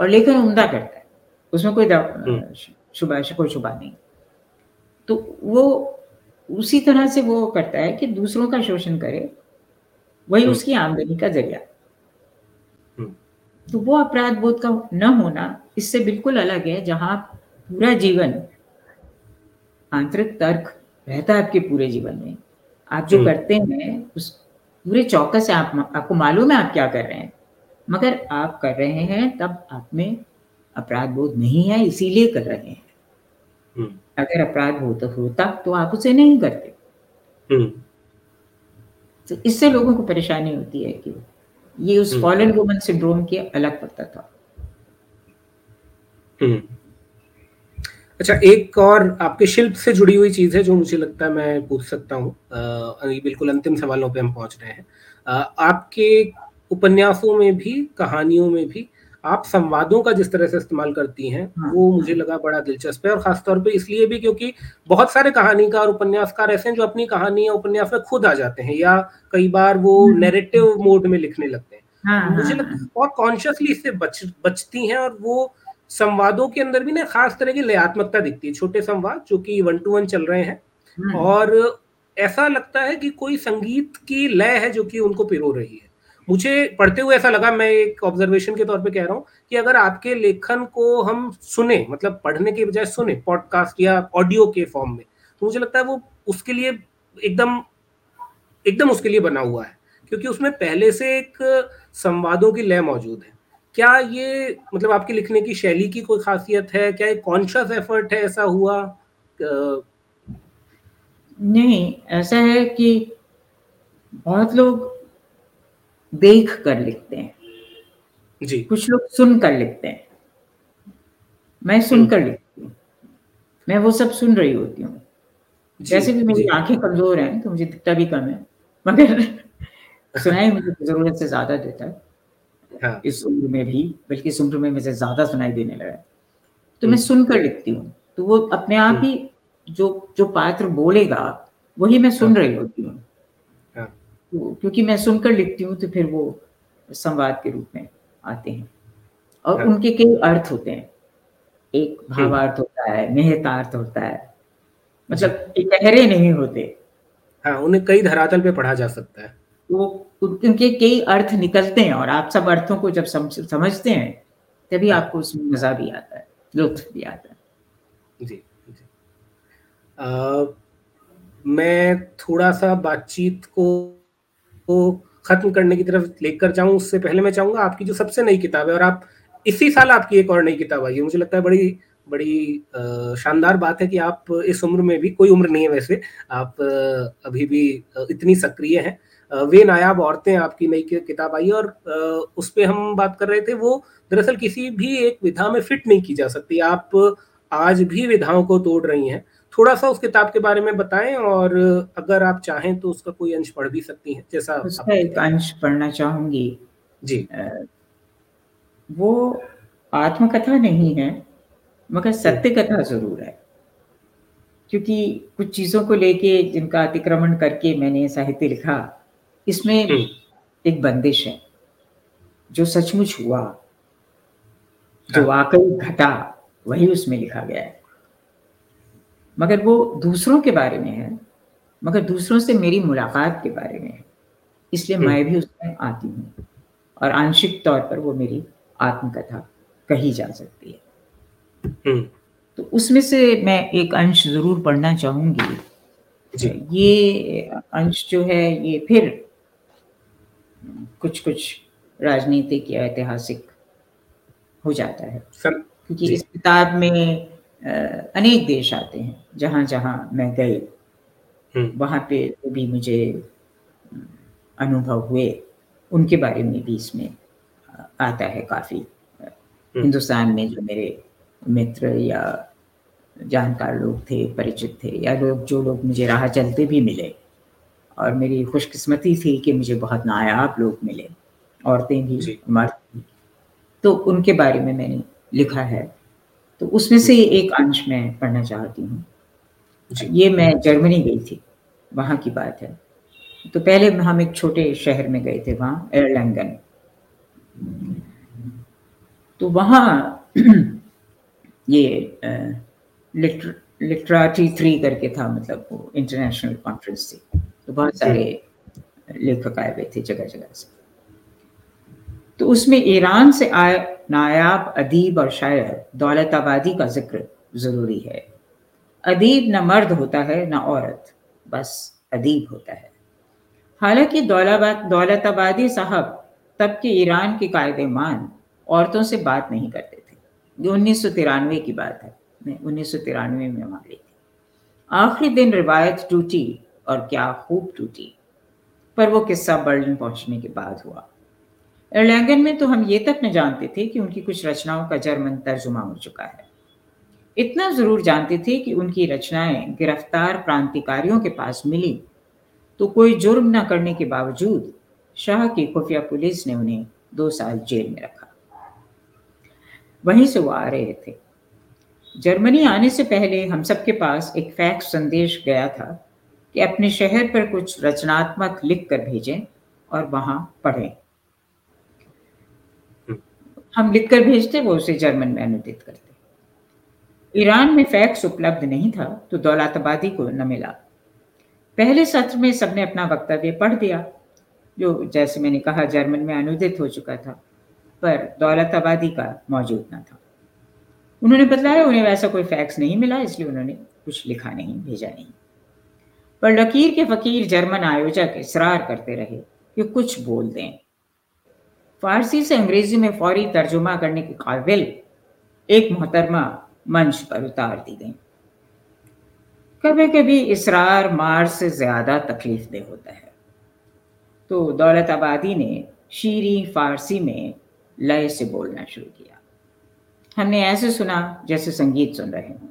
और लेखन उमदा करता है। उसमें कोई हम्म। शुभ कोई शुभा नहीं। तो वो उसी तरह से वो करता है कि दूसरों का शोषण करे वही हम्म। उसकी आमदनी का ज़रिया हम्म। तो वो अपराध बोध का न होना इससे बिल्कुल अलग है जहाँ पूरा जीवन आंतरिक तर्क रहता है आपके पूरे जीवन में आप जो हम्म। करते हैं उस पूरे चौकस से आप आपको मालूम है आप क्या कर रहे हैं मगर आप कर रहे हैं तब आप में अपराध बोध नहीं है इसीलिए कर रहे हैं। अगर अपराध होता होता तो आप उसे नहीं करते। हम्म। तो इससे लोगों को परेशानी होती है कि ये उस फॉलन वुमन सिंड्रोम के अलग पड़ता था। अच्छा एक और आपके शिल्प से जुड़ी हुई चीज़ है जो मुझे लगता है मैं पूछ सकता हूँ। बिल्कुल अंतिम सवालों पे हम पहुँच रहे हैं। आ, आपके उपन्यासों में भी कहानियों में भी आप संवादों का जिस तरह से इस्तेमाल करती हैं हाँ, वो मुझे लगा बड़ा दिलचस्प है और खासतौर पे इसलिए भी क्योंकि बहुत सारे कहानीकार उपन्यासकार ऐसे हैं जो अपनी कहानी या उपन्यास में खुद आ जाते हैं या कई बार वो नैरेटिव हम्म। मोड में लिखने लगते हैं। हाँ, मुझे हाँ, लगता है बहुत कॉन्शियसली इससे बच बचती हैं और वो संवादों के अंदर भी ना खास तरह की लयात्मकता दिखती है छोटे संवाद जो कि वन टू वन चल रहे हैं। और ऐसा लगता है कि कोई संगीत की लय है जो कि उनको पिरो रही है। मुझे पढ़ते हुए ऐसा लगा, मैं एक ऑब्जर्वेशन के तौर पे कह रहा हूँ कि अगर आपके लेखन को हम सुने मतलब पढ़ने के बजाय सुने पॉडकास्ट या ऑडियो के फॉर्म में तो मुझे लगता है वो उसके लिए एकदम एकदम उसके लिए बना हुआ है, क्योंकि उसमें पहले से एक संवादों की लय मौजूद है। क्या ये मतलब आपके लिखने की शैली की कोई खासियत है? क्या एक कॉन्शियस एफर्ट है ऐसा हुआ? नहीं, ऐसा है कि बहुत लोग देख कर लिखते हैं जी कुछ लोग सुन कर लिखते हैं मैं सुनकर हम्म। लिखती हूँ मैं वो सब सुन रही होती हूँ जैसे भी मेरी आँखें कमज़ोर हैं तो मुझे दिखता भी कम है मगर सुनाई मुझे ज़रूरत से ज़्यादा देता है हाँ. इस उम्र में भी बल्कि इस उम्र में मुझे ज़्यादा सुनाई देने लगा तो मैं हम्म। सुनकर लिखती हूँ तो वो अपने आप हम्म। ही जो जो पात्र बोलेगा वही मैं सुन हाँ। रही होती हूँ हाँ। तो क्योंकि मैं सुनकर लिखती हूँ तो फिर वो संवाद के रूप में आते हैं। और हाँ। उनके कई अर्थ होते हैं। एक हम्म। भावार्थ होता है निहितार्थ होता है। मतलब गहरे नहीं होते। हाँ उन्हें कई धरातल पे पढ़ा जा सकता है। वो उनके कई अर्थ निकलते हैं और आप सब अर्थों को जब समझते हैं तभी आपको उसमें मज़ा भी आता है लुत्फ भी आता है। जी जी। आ, मैं थोड़ा सा बातचीत को, को खत्म करने की तरफ़ लेकर जाऊँ, उससे पहले मैं चाहूँगा आपकी जो सबसे नई किताब है, और आप इसी साल आपकी एक और नई किताब आई है। मुझे लगता है बड़ी बड़ी शानदार बात है कि आप इस उम्र में भी, कोई उम्र नहीं है वैसे, आप अभी भी इतनी सक्रिय हैं। वे नायाब औरतें आपकी नई किताब आई, और उस पर हम बात कर रहे थे, वो दरअसल किसी भी एक विधा में फिट नहीं की जा सकती। आप आज भी विधाओं को तोड़ रही हैं थोड़ा सा उस किताब के बारे में बताएँ और अगर आप चाहें तो उसका कोई अंश पढ़ भी सकती हैं जैसा उसका एक अंश पढ़ना चाहूँगी। जी। वो आत्मकथा नहीं है मगर सत्य कथा ज़रूर है। क्योंकि कुछ चीज़ों को लेके जिनका अतिक्रमण करके मैंने साहित्य लिखा इसमें। एक बंदिश है जो सचमुच हुआ जो हाँ। वाकई घटा वही उसमें लिखा गया है। मगर वो दूसरों के बारे में है मगर दूसरों से मेरी मुलाकात के बारे में है। इसलिए हम्म। मैं भी उसमें आती हूँ और आंशिक तौर पर वो मेरी आत्मकथा कही जा सकती है। हम्म। तो उसमें से मैं एक अंश ज़रूर पढ़ना चाहूँगी। ये अंश जो है ये फिर कुछ कुछ राजनीतिक या ऐतिहासिक हो जाता है। क्योंकि इस किताब में अनेक देश आते हैं जहाँ जहाँ मैं गई हम्म। वहाँ पे भी मुझे अनुभव हुए उनके बारे में भी इसमें आता है काफ़ी हम्म। हिंदुस्तान में जो मेरे मित्र या जानकार लोग थे परिचित थे या लोग जो लोग मुझे राह चलते भी मिले और मेरी खुशकिस्मती थी कि मुझे बहुत नायाब लोग मिले औरतें भी मर्द भी तो उनके बारे में मैंने लिखा है तो उसमें से एक अंश मैं पढ़ना चाहती हूँ। ये मैं जर्मनी गई थी वहाँ की बात है। तो पहले हम एक छोटे शहर में गए थे वहाँ एयरलैंगन तो वहाँ ये लिटर लिटराटी थ्री करके था मतलब वो इंटरनेशनल कॉन्फ्रेंस थी। तो बहुत सारे लेखक आए हुए थे जगह जगह से। तो उसमें ईरान से आए नायाब, अदीब और शायर दौलत आबादी का ज़िक्र ज़रूरी है। अदीब न मर्द होता है, न औरत, बस अदीब होता है। हालाँकि दौलत आबादी साहब तब के ईरान के कायदे मान औरतों से बात नहीं करते थे। ये उन्नीस सौ तिरानवे की बात है। उन्नीस में वहाँ गई थी। आखिरी दिन रिवायत टूटी और क्या खूब टूटी। पर वो किस्सा बर्लिन पहुँचने के बाद हुआ। एर्लैंगन में तो हम ये तक न जानते थे कि उनकी कुछ रचनाओं का जर्मन तर्जुमा हो चुका है। इतना ज़रूर जानते थे कि उनकी रचनाएँ गिरफ़्तार क्रांतिकारियों के पास मिली। तो कोई जुर्म न करने के बावजूद शाह की खुफिया पुलिस ने उन्हें दो साल जेल में रखा। वहीं से वो आ रहे थे। जर्मनी आने से पहले हम सबके पास एक फैक्स संदेश गया था कि अपने शहर पर कुछ रचनात्मक लिख कर भेजें और वहाँ पढ़ें। हम लिख कर भेजते, वो उसे जर्मन में अनुदित करते। ईरान में फैक्स उपलब्ध नहीं था तो दौलताबादी को न मिला। पहले सत्र में सबने अपना वक्तव्य पढ़ दिया, जो जैसे मैंने कहा, जर्मन में अनुदित हो चुका था, पर दौलताबादी का मौजूद न था। उन्होंने बतलाया, उन्हें वैसा कोई फैक्स नहीं मिला, इसलिए उन्होंने कुछ लिखा नहीं, भेजा नहीं। पर लकीर के फकीर जर्मन आयोजक इसरार करते रहे कि कुछ बोल दें। फारसी से अंग्रेज़ी में फौरी तर्जुमा करने के काबिल एक मोहतरमा मंच पर उतार दी गई। कभी कभी इसरार मार से ज़्यादा तकलीफ़ दे होता है। तो दौलत आबादी ने शीरी फारसी में लय से बोलना शुरू किया। हमने ऐसे सुना जैसे संगीत सुन रहे हों।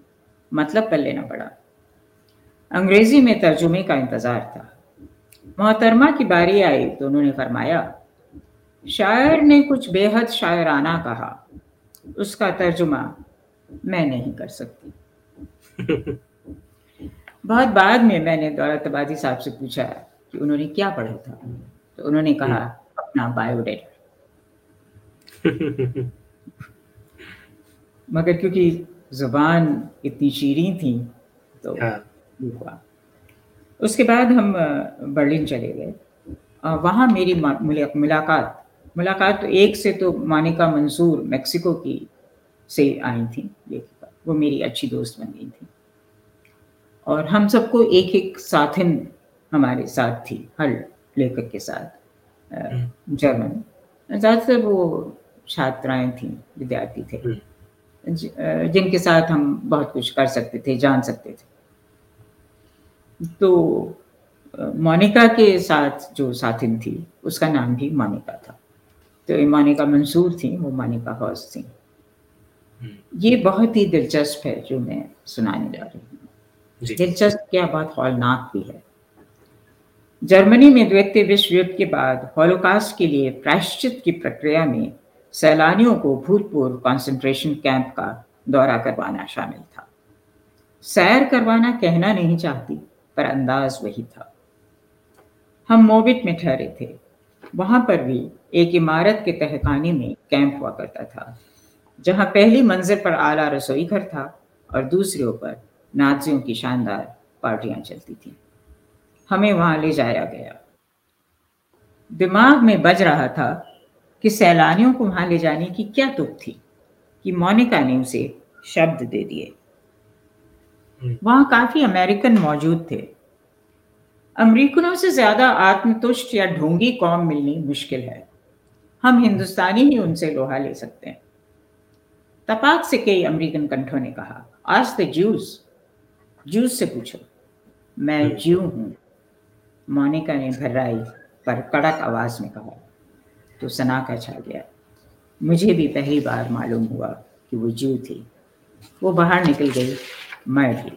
मतलब कर लेना पड़ा। अंग्रेज़ी में तर्जुमे का इंतज़ार था। मोहतरमा की बारी आई तो उन्होंने फरमाया शायर ने कुछ बेहद शायराना कहा। उसका तर्जुमा मैं नहीं कर सकती। बहुत बाद में मैंने दौलताबादी साहब से पूछा कि उन्होंने क्या पढ़ा था? तो उन्होंने कहा अपना बायोडेटा। मगर क्योंकि ज़ुबान इतनी शीरी थी तो हाँ। हुआ। उसके बाद हम बर्लिन चले गए। वहाँ मेरी मुलाकात मुलाकात तो एक से तो मानिका मंसूर मेक्सिको की से आई थी लेखिका। वो मेरी अच्छी दोस्त बन गई थी। और हम सबको एक एक साथिन हमारे साथ थी हर लेखक के साथ हम्म। जर्मन। ज़्यादातर वो छात्राएँ थी विद्यार्थी थे। हम्म। जिनके साथ हम बहुत कुछ कर सकते थे जान सकते थे। तो मोनिका के साथ जो साथिन थी उसका नाम भी मोनिका था। तो मानिका मंसूर थी वो मानिका हौस थी। हम्म। ये बहुत ही दिलचस्प है जो मैं सुनाने जा रही हूँ। दिलचस्प क्या बात हॉलनाक भी है। जर्मनी में द्वितीय विश्व युद्ध के बाद हॉलोकास्ट के लिए प्रायश्चित की प्रक्रिया में सैलानियों को भूतपूर्व कंसंट्रेशन कैंप का दौरा करवाना शामिल था। सैर करवाना कहना नहीं चाहती पर अंदाज वही था। हम मोबिट में ठहरे थे। वहाँ पर भी एक इमारत के तहखाने में कैंप हुआ करता था जहाँ पहली मंजिल पर आला रसोई घर था और दूसरे ऊपर नाजियों की शानदार पार्टियाँ चलती थी। हमें वहाँ ले जाया गया। दिमाग में बज रहा था कि सैलानियों को वहाँ ले जाने की क्या तुक थी कि मोनिका ने उसे शब्द दे दिए। हम्म। वहाँ काफ़ी अमेरिकन मौजूद थे। अमरीकनों से ज़्यादा आत्मतुष्ट या ढोंगी कौम मिलनी मुश्किल है। हम हिंदुस्तानी ही उनसे लोहा ले सकते हैं। तपाक से कई अमेरिकन कंठों ने कहा आज द जूस जूस से पूछो मैं ज्यू हूँ। मोनिका ने भर्राई पर कड़क आवाज़ में कहा तो सना का छा गया। मुझे भी पहली बार मालूम हुआ कि वो जू थी। वो बाहर निकल गई मैं भी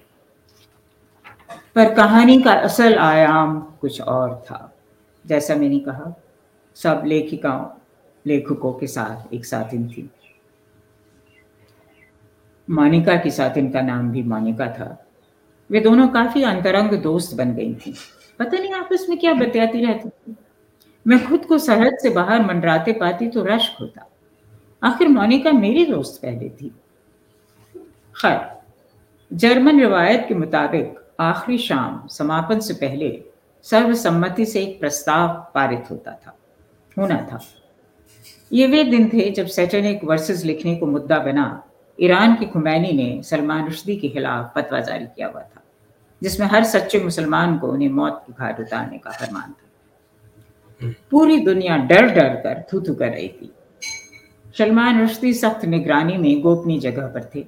पर कहानी का असल आयाम कुछ और था। जैसा मैंने कहा, सब लेखिकाओं, लेखकों के साथ एक साथिन थी। मानिका की साथिन का नाम भी मानिका था। वे दोनों काफ़ी अंतरंग दोस्त बन गई थी। पता नहीं आपस में क्या बतियाती रहती थी। मैं खुद को सरहद से बाहर मंडराते पाती तो रश्क होता। आखिर मोनिका मेरी दोस्त पहले थी। खैर, जर्मन रिवायत के मुताबिक आखिरी शाम समापन से पहले सर्वसम्मति से एक प्रस्ताव पारित होता था। होना था। ये वे दिन थे जब सैटेनिक वर्सेस लिखने को मुद्दा बना, ईरान की खुमैनी ने सलमान रुश्दी के खिलाफ फतवा जारी किया हुआ था, जिसमें हर सच्चे मुसलमान को उन्हें मौत की घाट उतारने का फरमान था। पूरी दुनिया डर डर कर थू थू कर रही थी। सलमान रुश्दी सख्त निगरानी में गोपनीय जगह पर थे,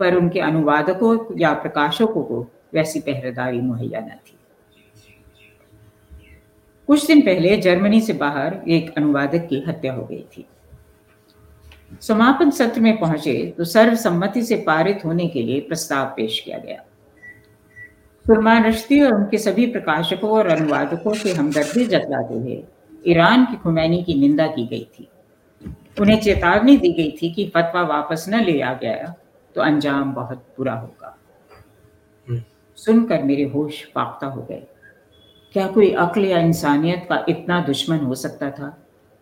पर उनके अनुवादकों या प्रकाशकों को वैसी पहरेदारी मुहैया न थी। कुछ दिन पहले जर्मनी से बाहर एक अनुवादक की हत्या हो गई थी। समापन सत्र में पहुँचे तो सर्वसम्मति से पारित होने के लिए प्रस्ताव पेश किया गया। सुरमान रश्ती और उनके सभी प्रकाशकों और अनुवादकों से हमदर्दी जतलाते हुए ईरान की खुमैनी की निंदा की गई थी। उन्हें चेतावनी दी गई थी कि फतवा वापस न लिया गया तो अंजाम बहुत बुरा होगा। सुनकर मेरे होश पाकता हो गए। क्या कोई अक्ल या इंसानियत का इतना दुश्मन हो सकता था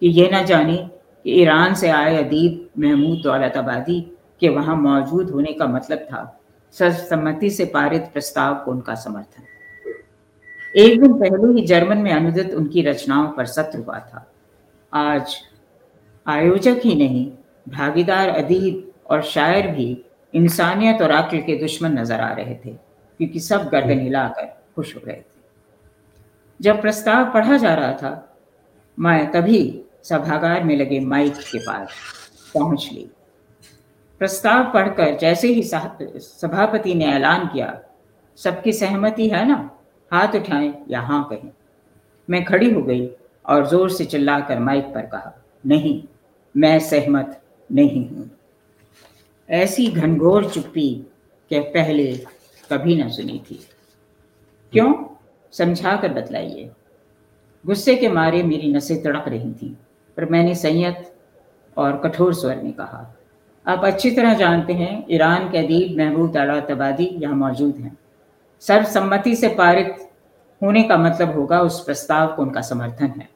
कि यह ना जाने कि ईरान से आए अदीब महमूद दौलताबादी के वहाँ मौजूद होने का मतलब था, सर्वसम्मति से पारित प्रस्ताव को उनका समर्थन। एक दिन पहले ही जर्मन में अनुदित उनकी रचनाओं पर सत्र हुआ था। आज आयोजक ही नहीं, भागीदार अदीब और शायर भी इंसानियत और अक्ल के दुश्मन नज़र आ रहे थे। क्योंकि सब गर्दन हिलाकर खुश हो रहे थे। जब प्रस्ताव पढ़ा जा रहा था मैं तभी सभागार में लगे माइक के पास पहुँच ली। प्रस्ताव पढ़कर जैसे ही सभापति ने ऐलान किया सबकी सहमति है ना? हाथ उठाएँ या हाँ कहें। मैं खड़ी हो गई और ज़ोर से चिल्लाकर माइक पर कहा नहीं मैं सहमत नहीं हूँ। ऐसी घनघोर चुप्पी के पहले कभी ना सुनी थी। क्यों? समझा कर बतलाइए। गुस्से के मारे मेरी नसें तड़क रही थी, पर मैंने संयत और कठोर स्वर में कहा, आप अच्छी तरह जानते हैं, ईरान के अदीब महबूब तबादी यहाँ मौजूद हैं। सर्वसम्मति से पारित होने का मतलब होगा उस प्रस्ताव को उनका समर्थन है।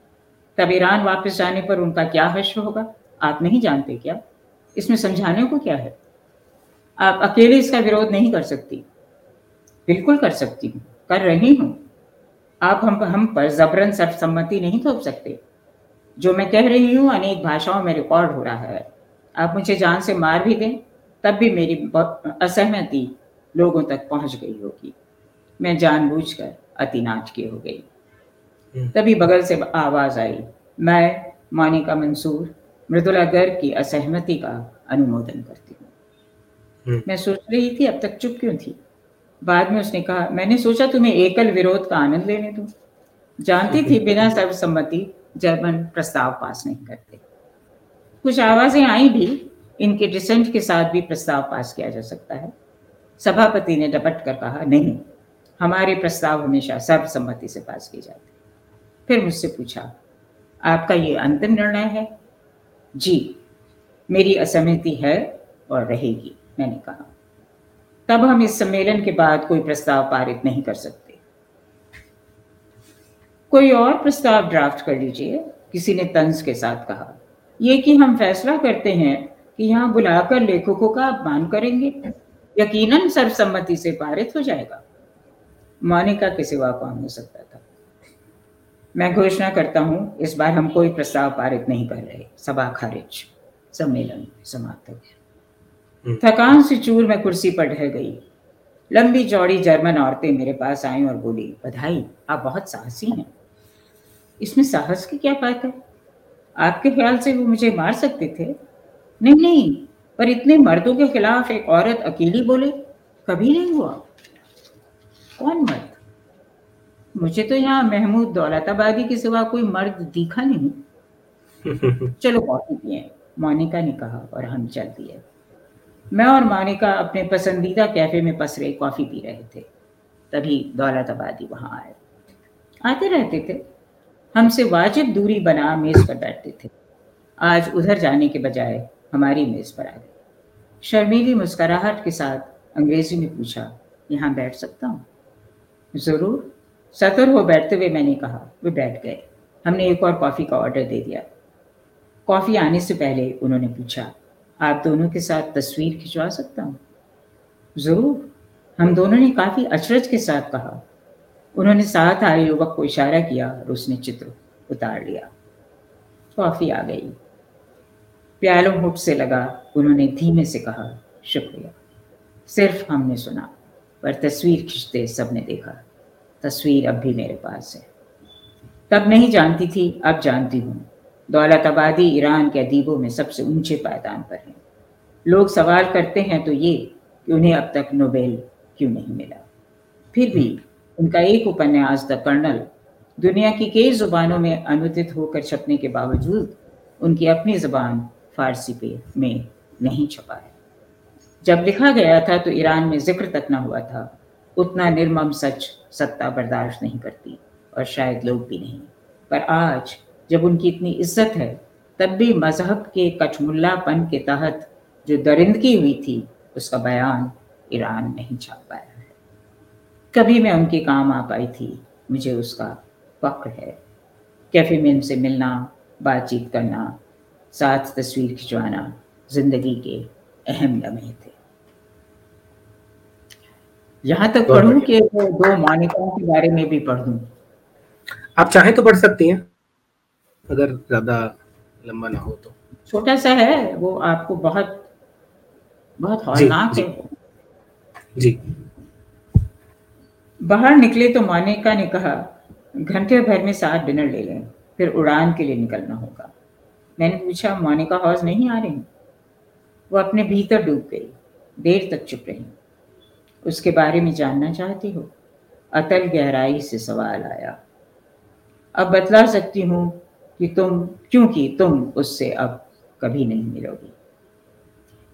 तब ईरान वापस जाने पर उनका क्या हश्र होगा? आप नहीं जानते क्या? इसमें समझाने को क्या है? आप अकेले इसका विरोध नहीं कर सकती। बिल्कुल कर सकती हूँ कर रही हूँ। आप हम हम पर जबरन सर्वसम्मति नहीं थोप सकते। जो मैं कह रही हूँ अनेक भाषाओं में रिकॉर्ड हो रहा है। आप मुझे जान से मार भी दें तब भी मेरी असहमति लोगों तक पहुँच गई होगी। मैं जानबूझकर अति नाटकीय हो गई। हम्म। तभी बगल से आवाज़ आई मैं मानिका मंसूर मृदुला गर्ग की असहमति का अनुमोदन करती हूँ। हम्म। मैं सोच रही थी अब तक चुप क्यों थी? बाद में उसने कहा मैंने सोचा तुम्हें एकल विरोध का आनंद लेने दो। जानती थी बिना सर्वसम्मति जर्मन प्रस्ताव पास नहीं करते। कुछ आवाज़ें आई भी इनके डिसेंट के साथ भी प्रस्ताव पास किया जा सकता है। सभापति ने डपट कर कहा नहीं हमारे प्रस्ताव हमेशा सर्वसम्मति से पास किए जाते फिर मुझसे पूछा आपका ये अंतिम निर्णय है? जी मेरी असहमति है और रहेगी मैंने कहा। तब हम इस सम्मेलन के बाद कोई प्रस्ताव पारित नहीं कर सकते। कोई और प्रस्ताव ड्राफ्ट कर लीजिए, किसी ने तंज के साथ कहा। ये कि हम फैसला करते हैं कि यहाँ बुलाकर लेखकों का अपमान करेंगे, यकीनन सर्वसम्मति से पारित हो जाएगा। मोनिका के सिवा कौन हो सकता था? मैं घोषणा करता हूँ, इस बार हम कोई प्रस्ताव पारित नहीं कर रहे। सभा खारिज। सम्मेलन समाप्त हो गया। थकान से चूर मैं कुर्सी पर ढह गई। लंबी चौड़ी जर्मन औरतें मेरे पास आई और बोली बधाई आप बहुत साहसी हैं। इसमें साहस की क्या बात है? आपके ख्याल से वो मुझे मार सकते थे? नहीं नहीं पर इतने मर्दों के खिलाफ एक औरत अकेली बोले कभी नहीं हुआ। कौन मर्द? मुझे तो यहाँ महमूद दौलताबादी के सिवा कोई मर्द दिखा नहीं। चलो कॉफ़ी पिए मोनिका ने कहा और हम चल दिए। मैं और मानिका अपने पसंदीदा कैफ़े में पसरे कॉफ़ी पी रहे थे। तभी दौलताबादी वहाँ आए आते रहते थे। हमसे वाजिब दूरी बना मेज पर बैठते थे। आज उधर जाने के बजाय हमारी मेज पर आ गए। शर्मीली मुस्कराहट के साथ अंग्रेज़ी में पूछा, यहाँ बैठ सकता हूँ? ज़रूर। सतर हो बैठते हुए मैंने कहा, वे बैठ गए। हमने एक और कॉफ़ी का ऑर्डर दे दिया। कॉफ़ी आने से पहले उन्होंने पूछा आप दोनों के साथ तस्वीर खिंचवा सकता हूँ? ज़रूर। हम दोनों ने काफ़ी अचरज के साथ कहा। उन्होंने साथ आए युवक को इशारा किया और उसने चित्र उतार लिया। कॉफ़ी आ गई। प्यालों मुठ से लगा। उन्होंने धीमे से कहा, शुक्रिया। सिर्फ़ हमने सुना, पर तस्वीर खींचते सबने देखा। तस्वीर अब भी मेरे पास है। तब नहीं जानती थी, अब जानती हूँ। दौलताबादी ईरान के अदीबों में सबसे ऊँचे पायदान पर हैं। लोग सवाल करते हैं तो ये कि उन्हें अब तक नोबेल क्यों नहीं मिला? फिर भी उनका एक उपन्यास, द कर्नल, दुनिया की कई जुबानों में अनुदित होकर छपने के बावजूद उनकी अपनी जबान फारसी पे में नहीं छपा है। जब लिखा गया था तो ईरान में ज़िक्र तक ना हुआ था। उतना निर्मम सच सत्ता बर्दाश्त नहीं करती और शायद लोग भी नहीं। पर आज जब उनकी इतनी इज़्ज़त है तब भी मज़हब के कठमुल्लापन के तहत जो दरिंदगी हुई थी उसका बयान ईरान नहीं छाप पाया है। कभी मैं उनके काम आ पाई थी मुझे उसका फक्र है। कैफ़े में उनसे मिलना बातचीत करना साथ तस्वीर खिंचवाना ज़िंदगी के अहम लम्हे थे। यहाँ तक पढ़ूं कि दो मान्यताओं के बारे में भी पढ़। आप चाहें तो पढ़ सकती हैं। अगर ज़्यादा लंबा ना हो तो। छोटा सा है वो आपको बहुत बहुत हौलनाक है। जी। बाहर निकले तो मानिका ने कहा घंटे भर में साथ डिनर ले लें फिर उड़ान के लिए निकलना होगा। मैंने पूछा मोनिका हाउस नहीं आ रही? वो अपने भीतर डूब गई देर तक चुप रही। उसके बारे में जानना चाहती हो? अतल गहराई से सवाल आया। अब बतला सकती हूँ कि तुम क्योंकि तुम उससे अब कभी नहीं मिलोगी।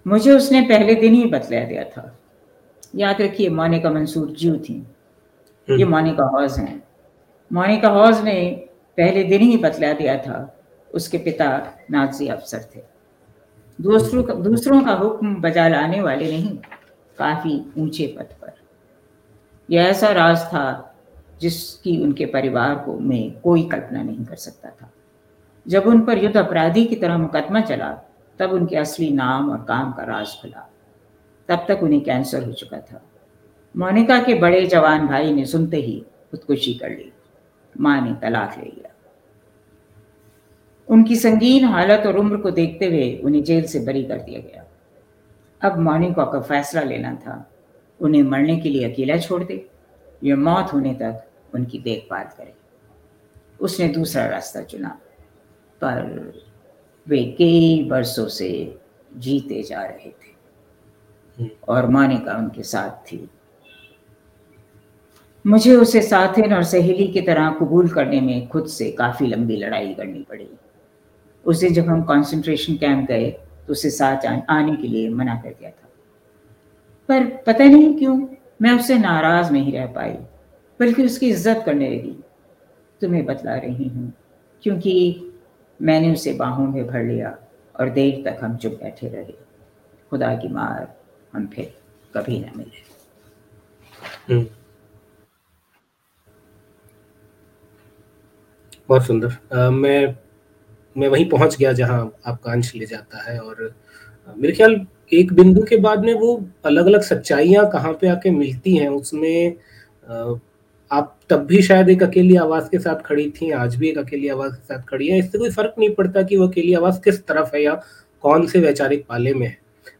मुझे उसने पहले दिन ही बतला दिया था। याद रखिए मोनिका मंसूर जीव थी। ये हम्म। मोनिका हौज हैं। मोनिका हौज ने पहले दिन ही बतला दिया था उसके पिता नाजी अफसर थे। दूसरों का दूसरों का हुक्म बजा लाने वाले नहीं काफ़ी ऊँचे पद पर। यह ऐसा राज था जिसकी उनके परिवार को में कोई कल्पना नहीं कर सकता था। जब उन पर युद्ध अपराधी की तरह मुकदमा चला, तब उनके असली नाम और काम का राज खुला। तब तक उन्हें कैंसर हो चुका था। मोनिका के बड़े जवान भाई ने सुनते ही खुदकुशी कर ली। माँ ने तलाक ले लिया। उनकी संगीन हालत और उम्र को देखते हुए उन्हें जेल से बरी कर दिया गया। अब मोनिका का फैसला लेना था। उन्हें मरने के लिए अकेला छोड़ दे। या मौत होने तक उनकी देखभाल करे। उसने दूसरा रास्ता चुना। पर वे कई वर्षों से जीते जा रहे थे। हम्म। और मानिका उनके साथ थी। मुझे उसे साथिन और सहेली की तरह कबूल करने में खुद से काफ़ी लंबी लड़ाई करनी पड़ी। उसे जब हम कंसंट्रेशन कैंप गए तो उसे साथ आने के लिए मना कर दिया था। पर पता नहीं क्यों मैं उससे नाराज़ नहीं रह पाई बल्कि उसकी इज़्ज़त करने लगी। तुम्हें बतला रही हूँ क्योंकि मैंने उसे बाहों में भर लिया और देर तक हम चुप बैठे रहे। खुदा की मार हम फिर कभी ना मिले। हम्म। बहुत सुंदर। मैं मैं वहीं पहुँच गया जहाँ आपका अंश ले जाता है और मेरे ख्याल एक बिंदु के बाद में वो अलग अलग सच्चाइयाँ कहाँ पे आके मिलती हैं, उसमें आप तब भी शायद एक अकेली आवाज़ के साथ खड़ी थी आज भी एक अकेली आवाज़ के साथ खड़ी है। इससे कोई फ़र्क नहीं पड़ता कि वो अकेली आवाज़ किस तरफ़ है या कौन से वैचारिक पाले में है।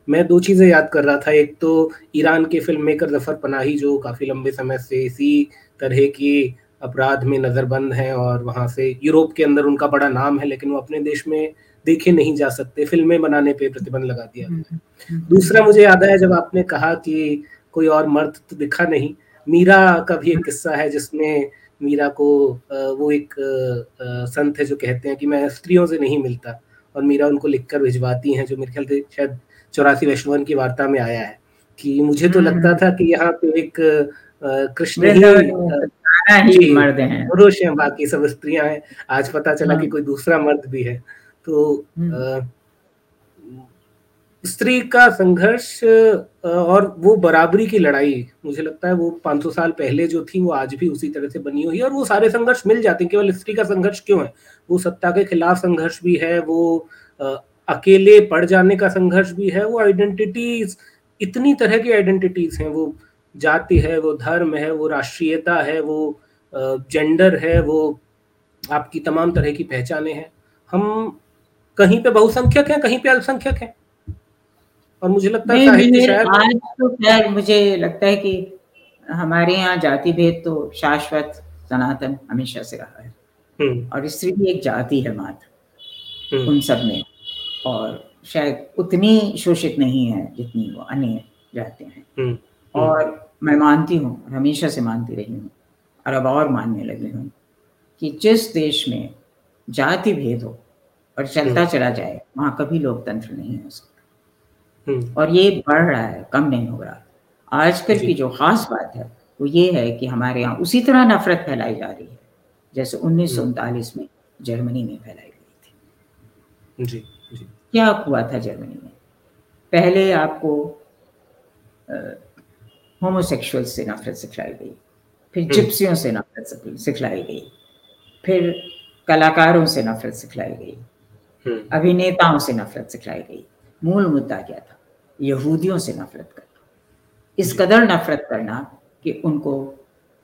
मैं दो चीज़ें याद कर रहा था एक तो ईरान के फ़िल्म मेकर ज़फ़र पनाही जो काफ़ी लंबे समय से इसी तरह की अपराध में नजरबंद हैं और वहाँ से यूरोप के अंदर उनका बड़ा नाम है लेकिन वो अपने देश में देखे नहीं जा सकते फ़िल्में बनाने पे प्रतिबंध लगा दिया गया हम्म, हम्म। दूसरा मुझे याद आया जब आपने कहा कि कोई और मर्द तो दिखा नहीं मीरा का भी एक किस्सा है जिसमें मीरा को वो एक संत है जो कहते हैं कि मैं स्त्रियों से नहीं मिलता और मीरा उनको लिखकर भिजवाती हैं जो मेरे ख्याल से शायद चौरासी वैष्णवन की वार्ता में आया है कि मुझे तो हम्म। लगता था कि यहाँ पे एक कृष्ण ही मर्द हैं पुरुष हैं बाकी सब स्त्रियाँ हैं आज पता चला कि हाँ। कोई दूसरा मर्द भी है तो हम्म। स्त्री का संघर्ष और वो बराबरी की लड़ाई, मुझे लगता है वो 500 साल पहले जो थी, वो आज भी उसी तरह से बनी हुई है, और वो सारे संघर्ष मिल जाते हैं। केवल स्त्री का संघर्ष क्यों है? वो सत्ता के खिलाफ संघर्ष भी है, वो अकेले पड़ जाने का संघर्ष भी है, वो आइडेंटिटीज इतनी तरह की आइडेंटिटीज हैं, वो जाति है, वो धर्म है, वो राष्ट्रीयता है, वो जेंडर है, वो आपकी तमाम तरह की पहचाने हैं। हम कहीं पे बहुसंख्यक हैं, कहीं पे अल्पसंख्यक हैं। और मुझे लगता है आज तो खैर मुझे लगता है कि हमारे यहाँ जाति भेद तो शाश्वत सनातन हमेशा से रहा है हम्म। और स्त्री भी एक जाति है मात्र हम्म। उन सब में और शायद उतनी शोषित नहीं है जितनी वो अन्य जाते हैं हम्म। और मैं मानती हूँ हमेशा से मानती रही हूँ और अब और मानने लगी हूँ कि जिस देश में जाति भेद हो और चलता चला जाए वहाँ कभी लोकतंत्र नहीं हो सकता और ये बढ़ रहा है कम नहीं हो रहा। आजकल की जो। खास बात है वो ये है कि हमारे यहाँ उसी तरह नफरत फैलाई जा रही है जैसे उन्नीस सौ उनतालीस में जर्मनी में फैलाई गई थी। जी, जी। क्या हुआ था जर्मनी में? पहले आपको होमोसेक्सुअल से नफरत सिखलाई गई फिर हम्म। जिप्सियों से नफरत सिखलाई गई फिर कलाकारों से नफरत सिखलाई गई हम्म। अभिनेताओं से नफरत सिखलाई गई। मूल मुद्दा क्या था? यहूदियों से नफरत करना। इस कदर नफरत करना कि उनको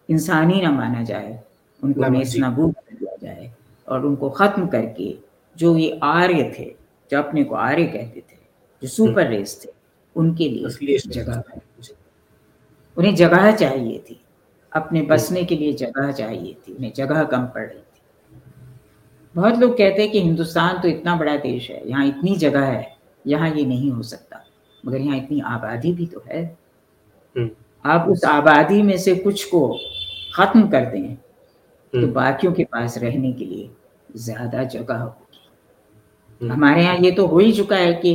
इंसानी ना माना जाए उनको नेस नबूद कर दिया जाए और उनको ख़त्म करके जो ये आर्य थे जो अपने को आर्य कहते थे जो सुपर रेस थे उनके लिए जगह उन्हें जगह चाहिए थी। अपने बसने के लिए जगह चाहिए थी। उन्हें जगह कम पड़ रही थी। बहुत लोग कहते हैं कि हिंदुस्तान तो इतना बड़ा देश है यहाँ इतनी जगह है यहाँ ये नहीं हो सकता। मगर यहाँ इतनी आबादी भी तो है हम्म। आप उस आबादी में से कुछ को खत्म कर दें तो हम्म। बाकियों के पास रहने के लिए ज़्यादा जगह होगी हम्म। हमारे यहाँ ये तो हो ही चुका है कि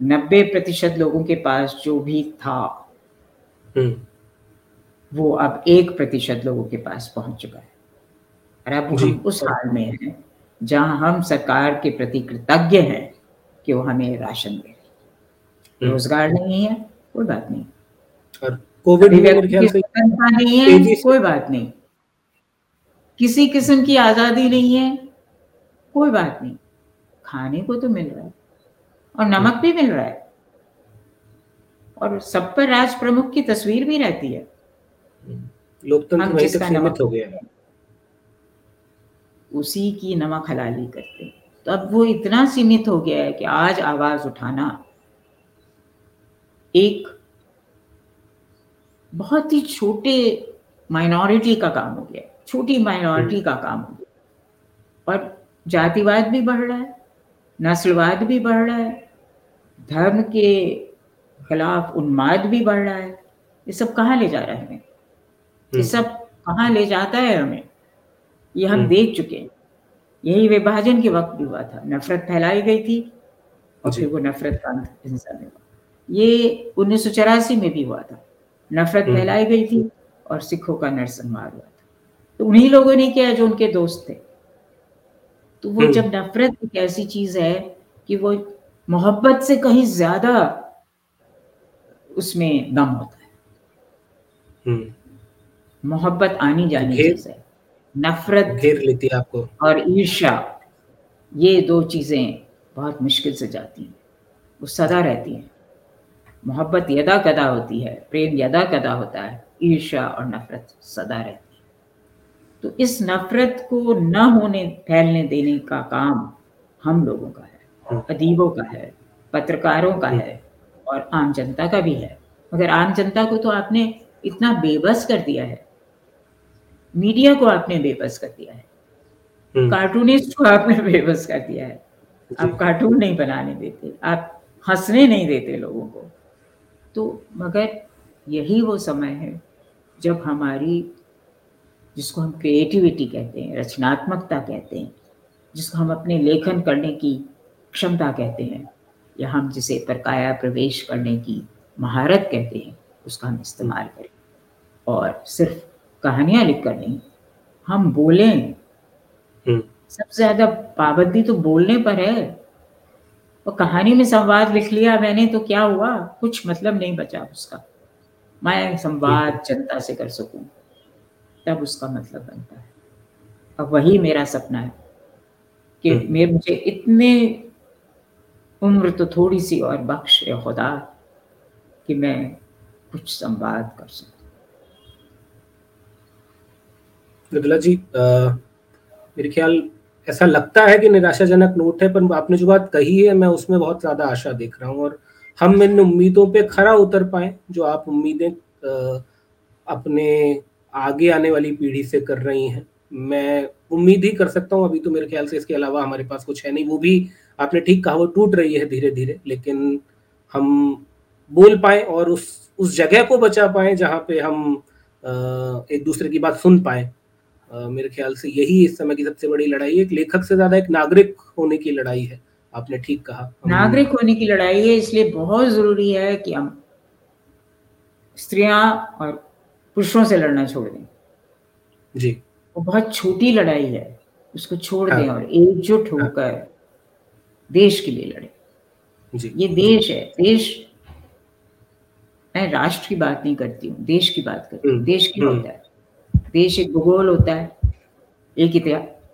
नब्बे प्रतिशत लोगों के पास जो भी था वो अब एक प्रतिशत लोगों के पास पहुँच चुका है और अब हम उस हाल में हैं जहाँ हम सरकार के प्रति कृतज्ञ हैं कि वो हमें राशन दे रोज़गार नहीं है कोई बात नहीं। और कोविड नहीं है कोई बात नहीं। किसी किस्म की आज़ादी नहीं है कोई बात नहीं। खाने को तो मिल रहा है और नमक भी मिल रहा है। और सब पर राज प्रमुख की तस्वीर भी रहती है। लोकतंत्र वहीं तक सीमित हो गया है उसी की नमक हलाली करते हैं। तो अब वो इतना सीमित हो गया है कि आज आवाज़ उठाना एक बहुत ही छोटे माइनॉरिटी का काम हो गया। छोटी माइनॉरिटी का काम हो गया। और जातिवाद भी बढ़ रहा है नस्लवाद भी बढ़ रहा है धर्म के खिलाफ उन्माद भी बढ़ रहा है। ये सब कहाँ ले जा रहा है हमें? ये हम्म। सब कहाँ ले जाता है हमें? ये हम हम्म। देख चुके हैं। यही विभाजन के वक्त भी हुआ था। नफरत फैलाई गई थी और फिर वो नफरत का हिंसा हुआ। ये उन्नीस सौ चौरासी में भी हुआ था। नफरत हम्म। फैलाई गई थी और सिखों का नरसंहार हुआ था। तो उन्हीं लोगों ने किया जो उनके दोस्त थे। तो वो हम्म। जब नफरत एक ऐसी चीज़ है कि वो मोहब्बत से कहीं ज़्यादा उसमें दम होता है। हम्म। मोहब्बत आनी जानी चीज़ है। नफरत घेर लेती है आपको। और ईर्षा ये दो चीज़ें बहुत मुश्किल से जाती हैं। वो सदा रहती हैं। मोहब्बत यदा कदा होती है प्रेम यदा कदा होता है ईर्षा और नफरत सदा रहती है। तो इस नफरत को न होने फैलने देने का काम हम लोगों का है हाँ। अदीबों का है पत्रकारों का हाँ। है और आम जनता का भी है। मगर आम जनता को तो आपने इतना बेबस कर दिया है। मीडिया को आपने बेबस कर दिया है। हाँ। कार्टूनिस्ट को आपने बेबस कर दिया है। आप कार्टून नहीं बनाने देते आप हंसने नहीं देते लोगों को। तो मगर यही वो समय है जब हमारी जिसको हम क्रिएटिविटी कहते हैं रचनात्मकता कहते हैं जिसको हम अपने लेखन करने की क्षमता कहते हैं या हम जिसे प्रकाया प्रवेश करने की महारत कहते हैं उसका हम इस्तेमाल करें। और सिर्फ़ कहानियाँ लिख कर नहीं हम बोलें। हम्म। सबसे ज़्यादा पाबंदी तो बोलने पर है। और कहानी में संवाद लिख लिया मैंने तो क्या हुआ? कुछ मतलब नहीं बचा उसका। मैं संवाद जनता से कर सकूँ तब उसका मतलब बनता है। अब वही मेरा सपना है कि हम्म। मेरे मुझे इतने उम्र तो थोड़ी सी और बख्श है खुदा कि मैं कुछ संवाद कर सकूँ। जी आ, मेरे ख्याल ऐसा लगता है कि निराशाजनक नोट है, पर आपने जो बात कही है, मैं उसमें बहुत ज़्यादा आशा देख रहा हूँ। और हम इन उम्मीदों पे खरा उतर पाए, जो आप उम्मीदें अपने आगे आने वाली पीढ़ी से कर रही हैं। मैं उम्मीद ही कर सकता हूँ, अभी तो मेरे ख्याल से इसके अलावा हमारे पास कुछ है नहीं, वो भी आपने ठीक कहा, वो टूट रही है धीरे धीरे लेकिन हम बोल पाए और उस उस जगह को बचा पाए, जहाँ पे हम एक दूसरे की बात सुन पाए। मेरे ख्याल से यही इस समय की सबसे बड़ी लड़ाई है एक लेखक से ज़्यादा एक नागरिक होने की लड़ाई है आपने ठीक कहा नागरिक होने की लड़ाई है इसलिए बहुत ज़रूरी है कि हम स्त्रियाँ और पुरुषों से लड़ना छोड़ दें जी वो बहुत छोटी लड़ाई है उसको छोड़ हाँ। दें और एकजुट। होकर हाँ। देश के लिए लड़े जी ये देश है देश मैं राष्ट्र की बात नहीं करती हूँ देश की बात करती हूँ हम्म, देश क्या हम्म। होता है देश एक भूगोल होता है एक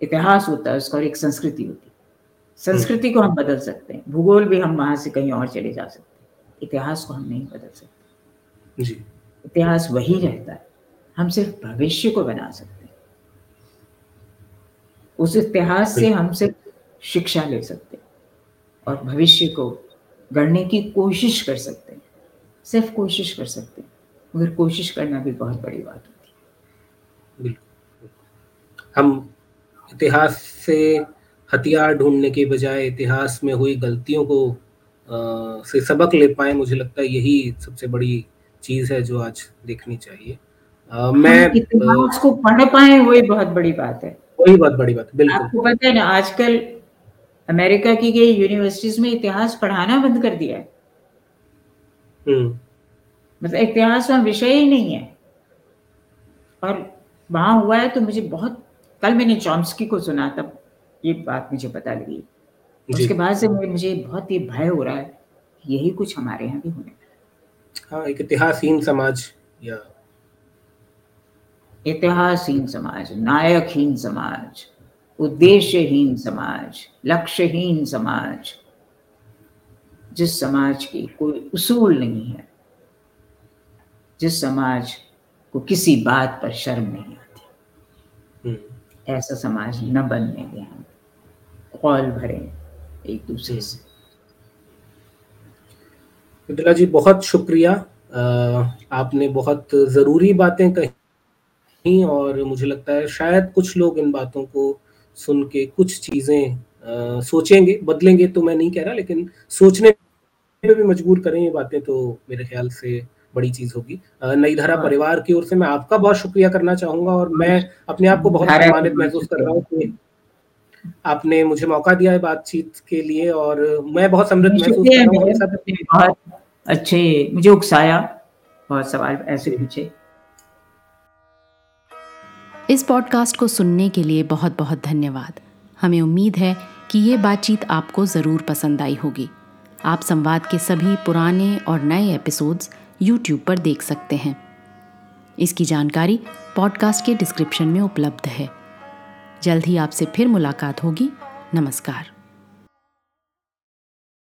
इतिहास होता है उसका और एक संस्कृति होती है। संस्कृति को हम बदल सकते हैं भूगोल भी हम वहाँ से कहीं और चले जा सकते हैं। इतिहास को हम नहीं बदल सकते। जी। इतिहास वही रहता है हम सिर्फ़ भविष्य को बना सकते हैं। उस इतिहास से हम सिर्फ़ शिक्षा ले सकते हैं और भविष्य को गढ़ने की कोशिश कर सकते हैं। सिर्फ़ कोशिश कर सकते हैं मगर कोशिश करना भी बहुत बड़ी बात है। बिल्कुल। हम इतिहास से हथियार ढूँढने के बजाय इतिहास में हुई गलतियों को आ, से सबक ले पाए मुझे लगता है यही सबसे बड़ी चीज़ है जो आज देखनी चाहिए। आ, मैं इतिहास को पढ़ पाए वही बहुत बड़ी बात है। वही बहुत बड़ी बात बिल्कुल। आपको पता है ना आजकल अमेरिका की गई यूनिवर्सिटीज में इतिहास पढ़ाना बंद कर दिया है। हम्म। मतलब इतिहास वहाँ विषय ही नहीं है। और वहाँ हुआ है तो मुझे बहुत कल मैंने चॉम्स्की को सुना तब ये बात मुझे पता लगी। उसके बाद से मुझे बहुत ही भय हो रहा है यही कुछ हमारे यहाँ भी होने हाँ। एक इतिहासहीन समाज या इतिहासहीन समाज नायकहीन समाज उद्देश्यहीन समाज लक्ष्यहीन समाज जिस समाज की कोई उसूल नहीं है जिस समाज को किसी बात पर शर्म नहीं हम्म। ऐसा समाज न बनने दें। हम कॉल भरे एक दूसरे से। मिथिला जी, बहुत शुक्रिया। आपने बहुत ज़रूरी बातें कही और मुझे लगता है शायद कुछ लोग इन बातों को सुन के कुछ चीज़ें सोचेंगे, बदलेंगे तो मैं नहीं कह रहा, लेकिन सोचने पे भी मजबूर करें ये बातें तो मेरे ख्याल से बड़ी चीज़ होगी। नई धारा हाँ। परिवार की ओर से मैं आपका बहुत शुक्रिया करना चाहूँगा और मैं अपने आप को बहुत सम्मानित महसूस कर रहा हूँ आपने मुझे मौका दिया है बातचीत के लिए और मैं बहुत समृद्ध महसूस कर रहा हूँ अच्छे मुझे उकसाया बहुत सवाल ऐसे पूछे। इस पॉडकास्ट को सुनने के लिए बहुत बहुत धन्यवाद। हमें उम्मीद है कि ये बातचीत आपको ज़रूर पसंद आई होगी। आप संवाद के सभी पुराने और नए एपिसोड्स यूट्यूब पर देख सकते हैं। इसकी जानकारी पॉडकास्ट के डिस्क्रिप्शन में उपलब्ध है। जल्द ही आपसे फिर मुलाकात होगी। नमस्कार।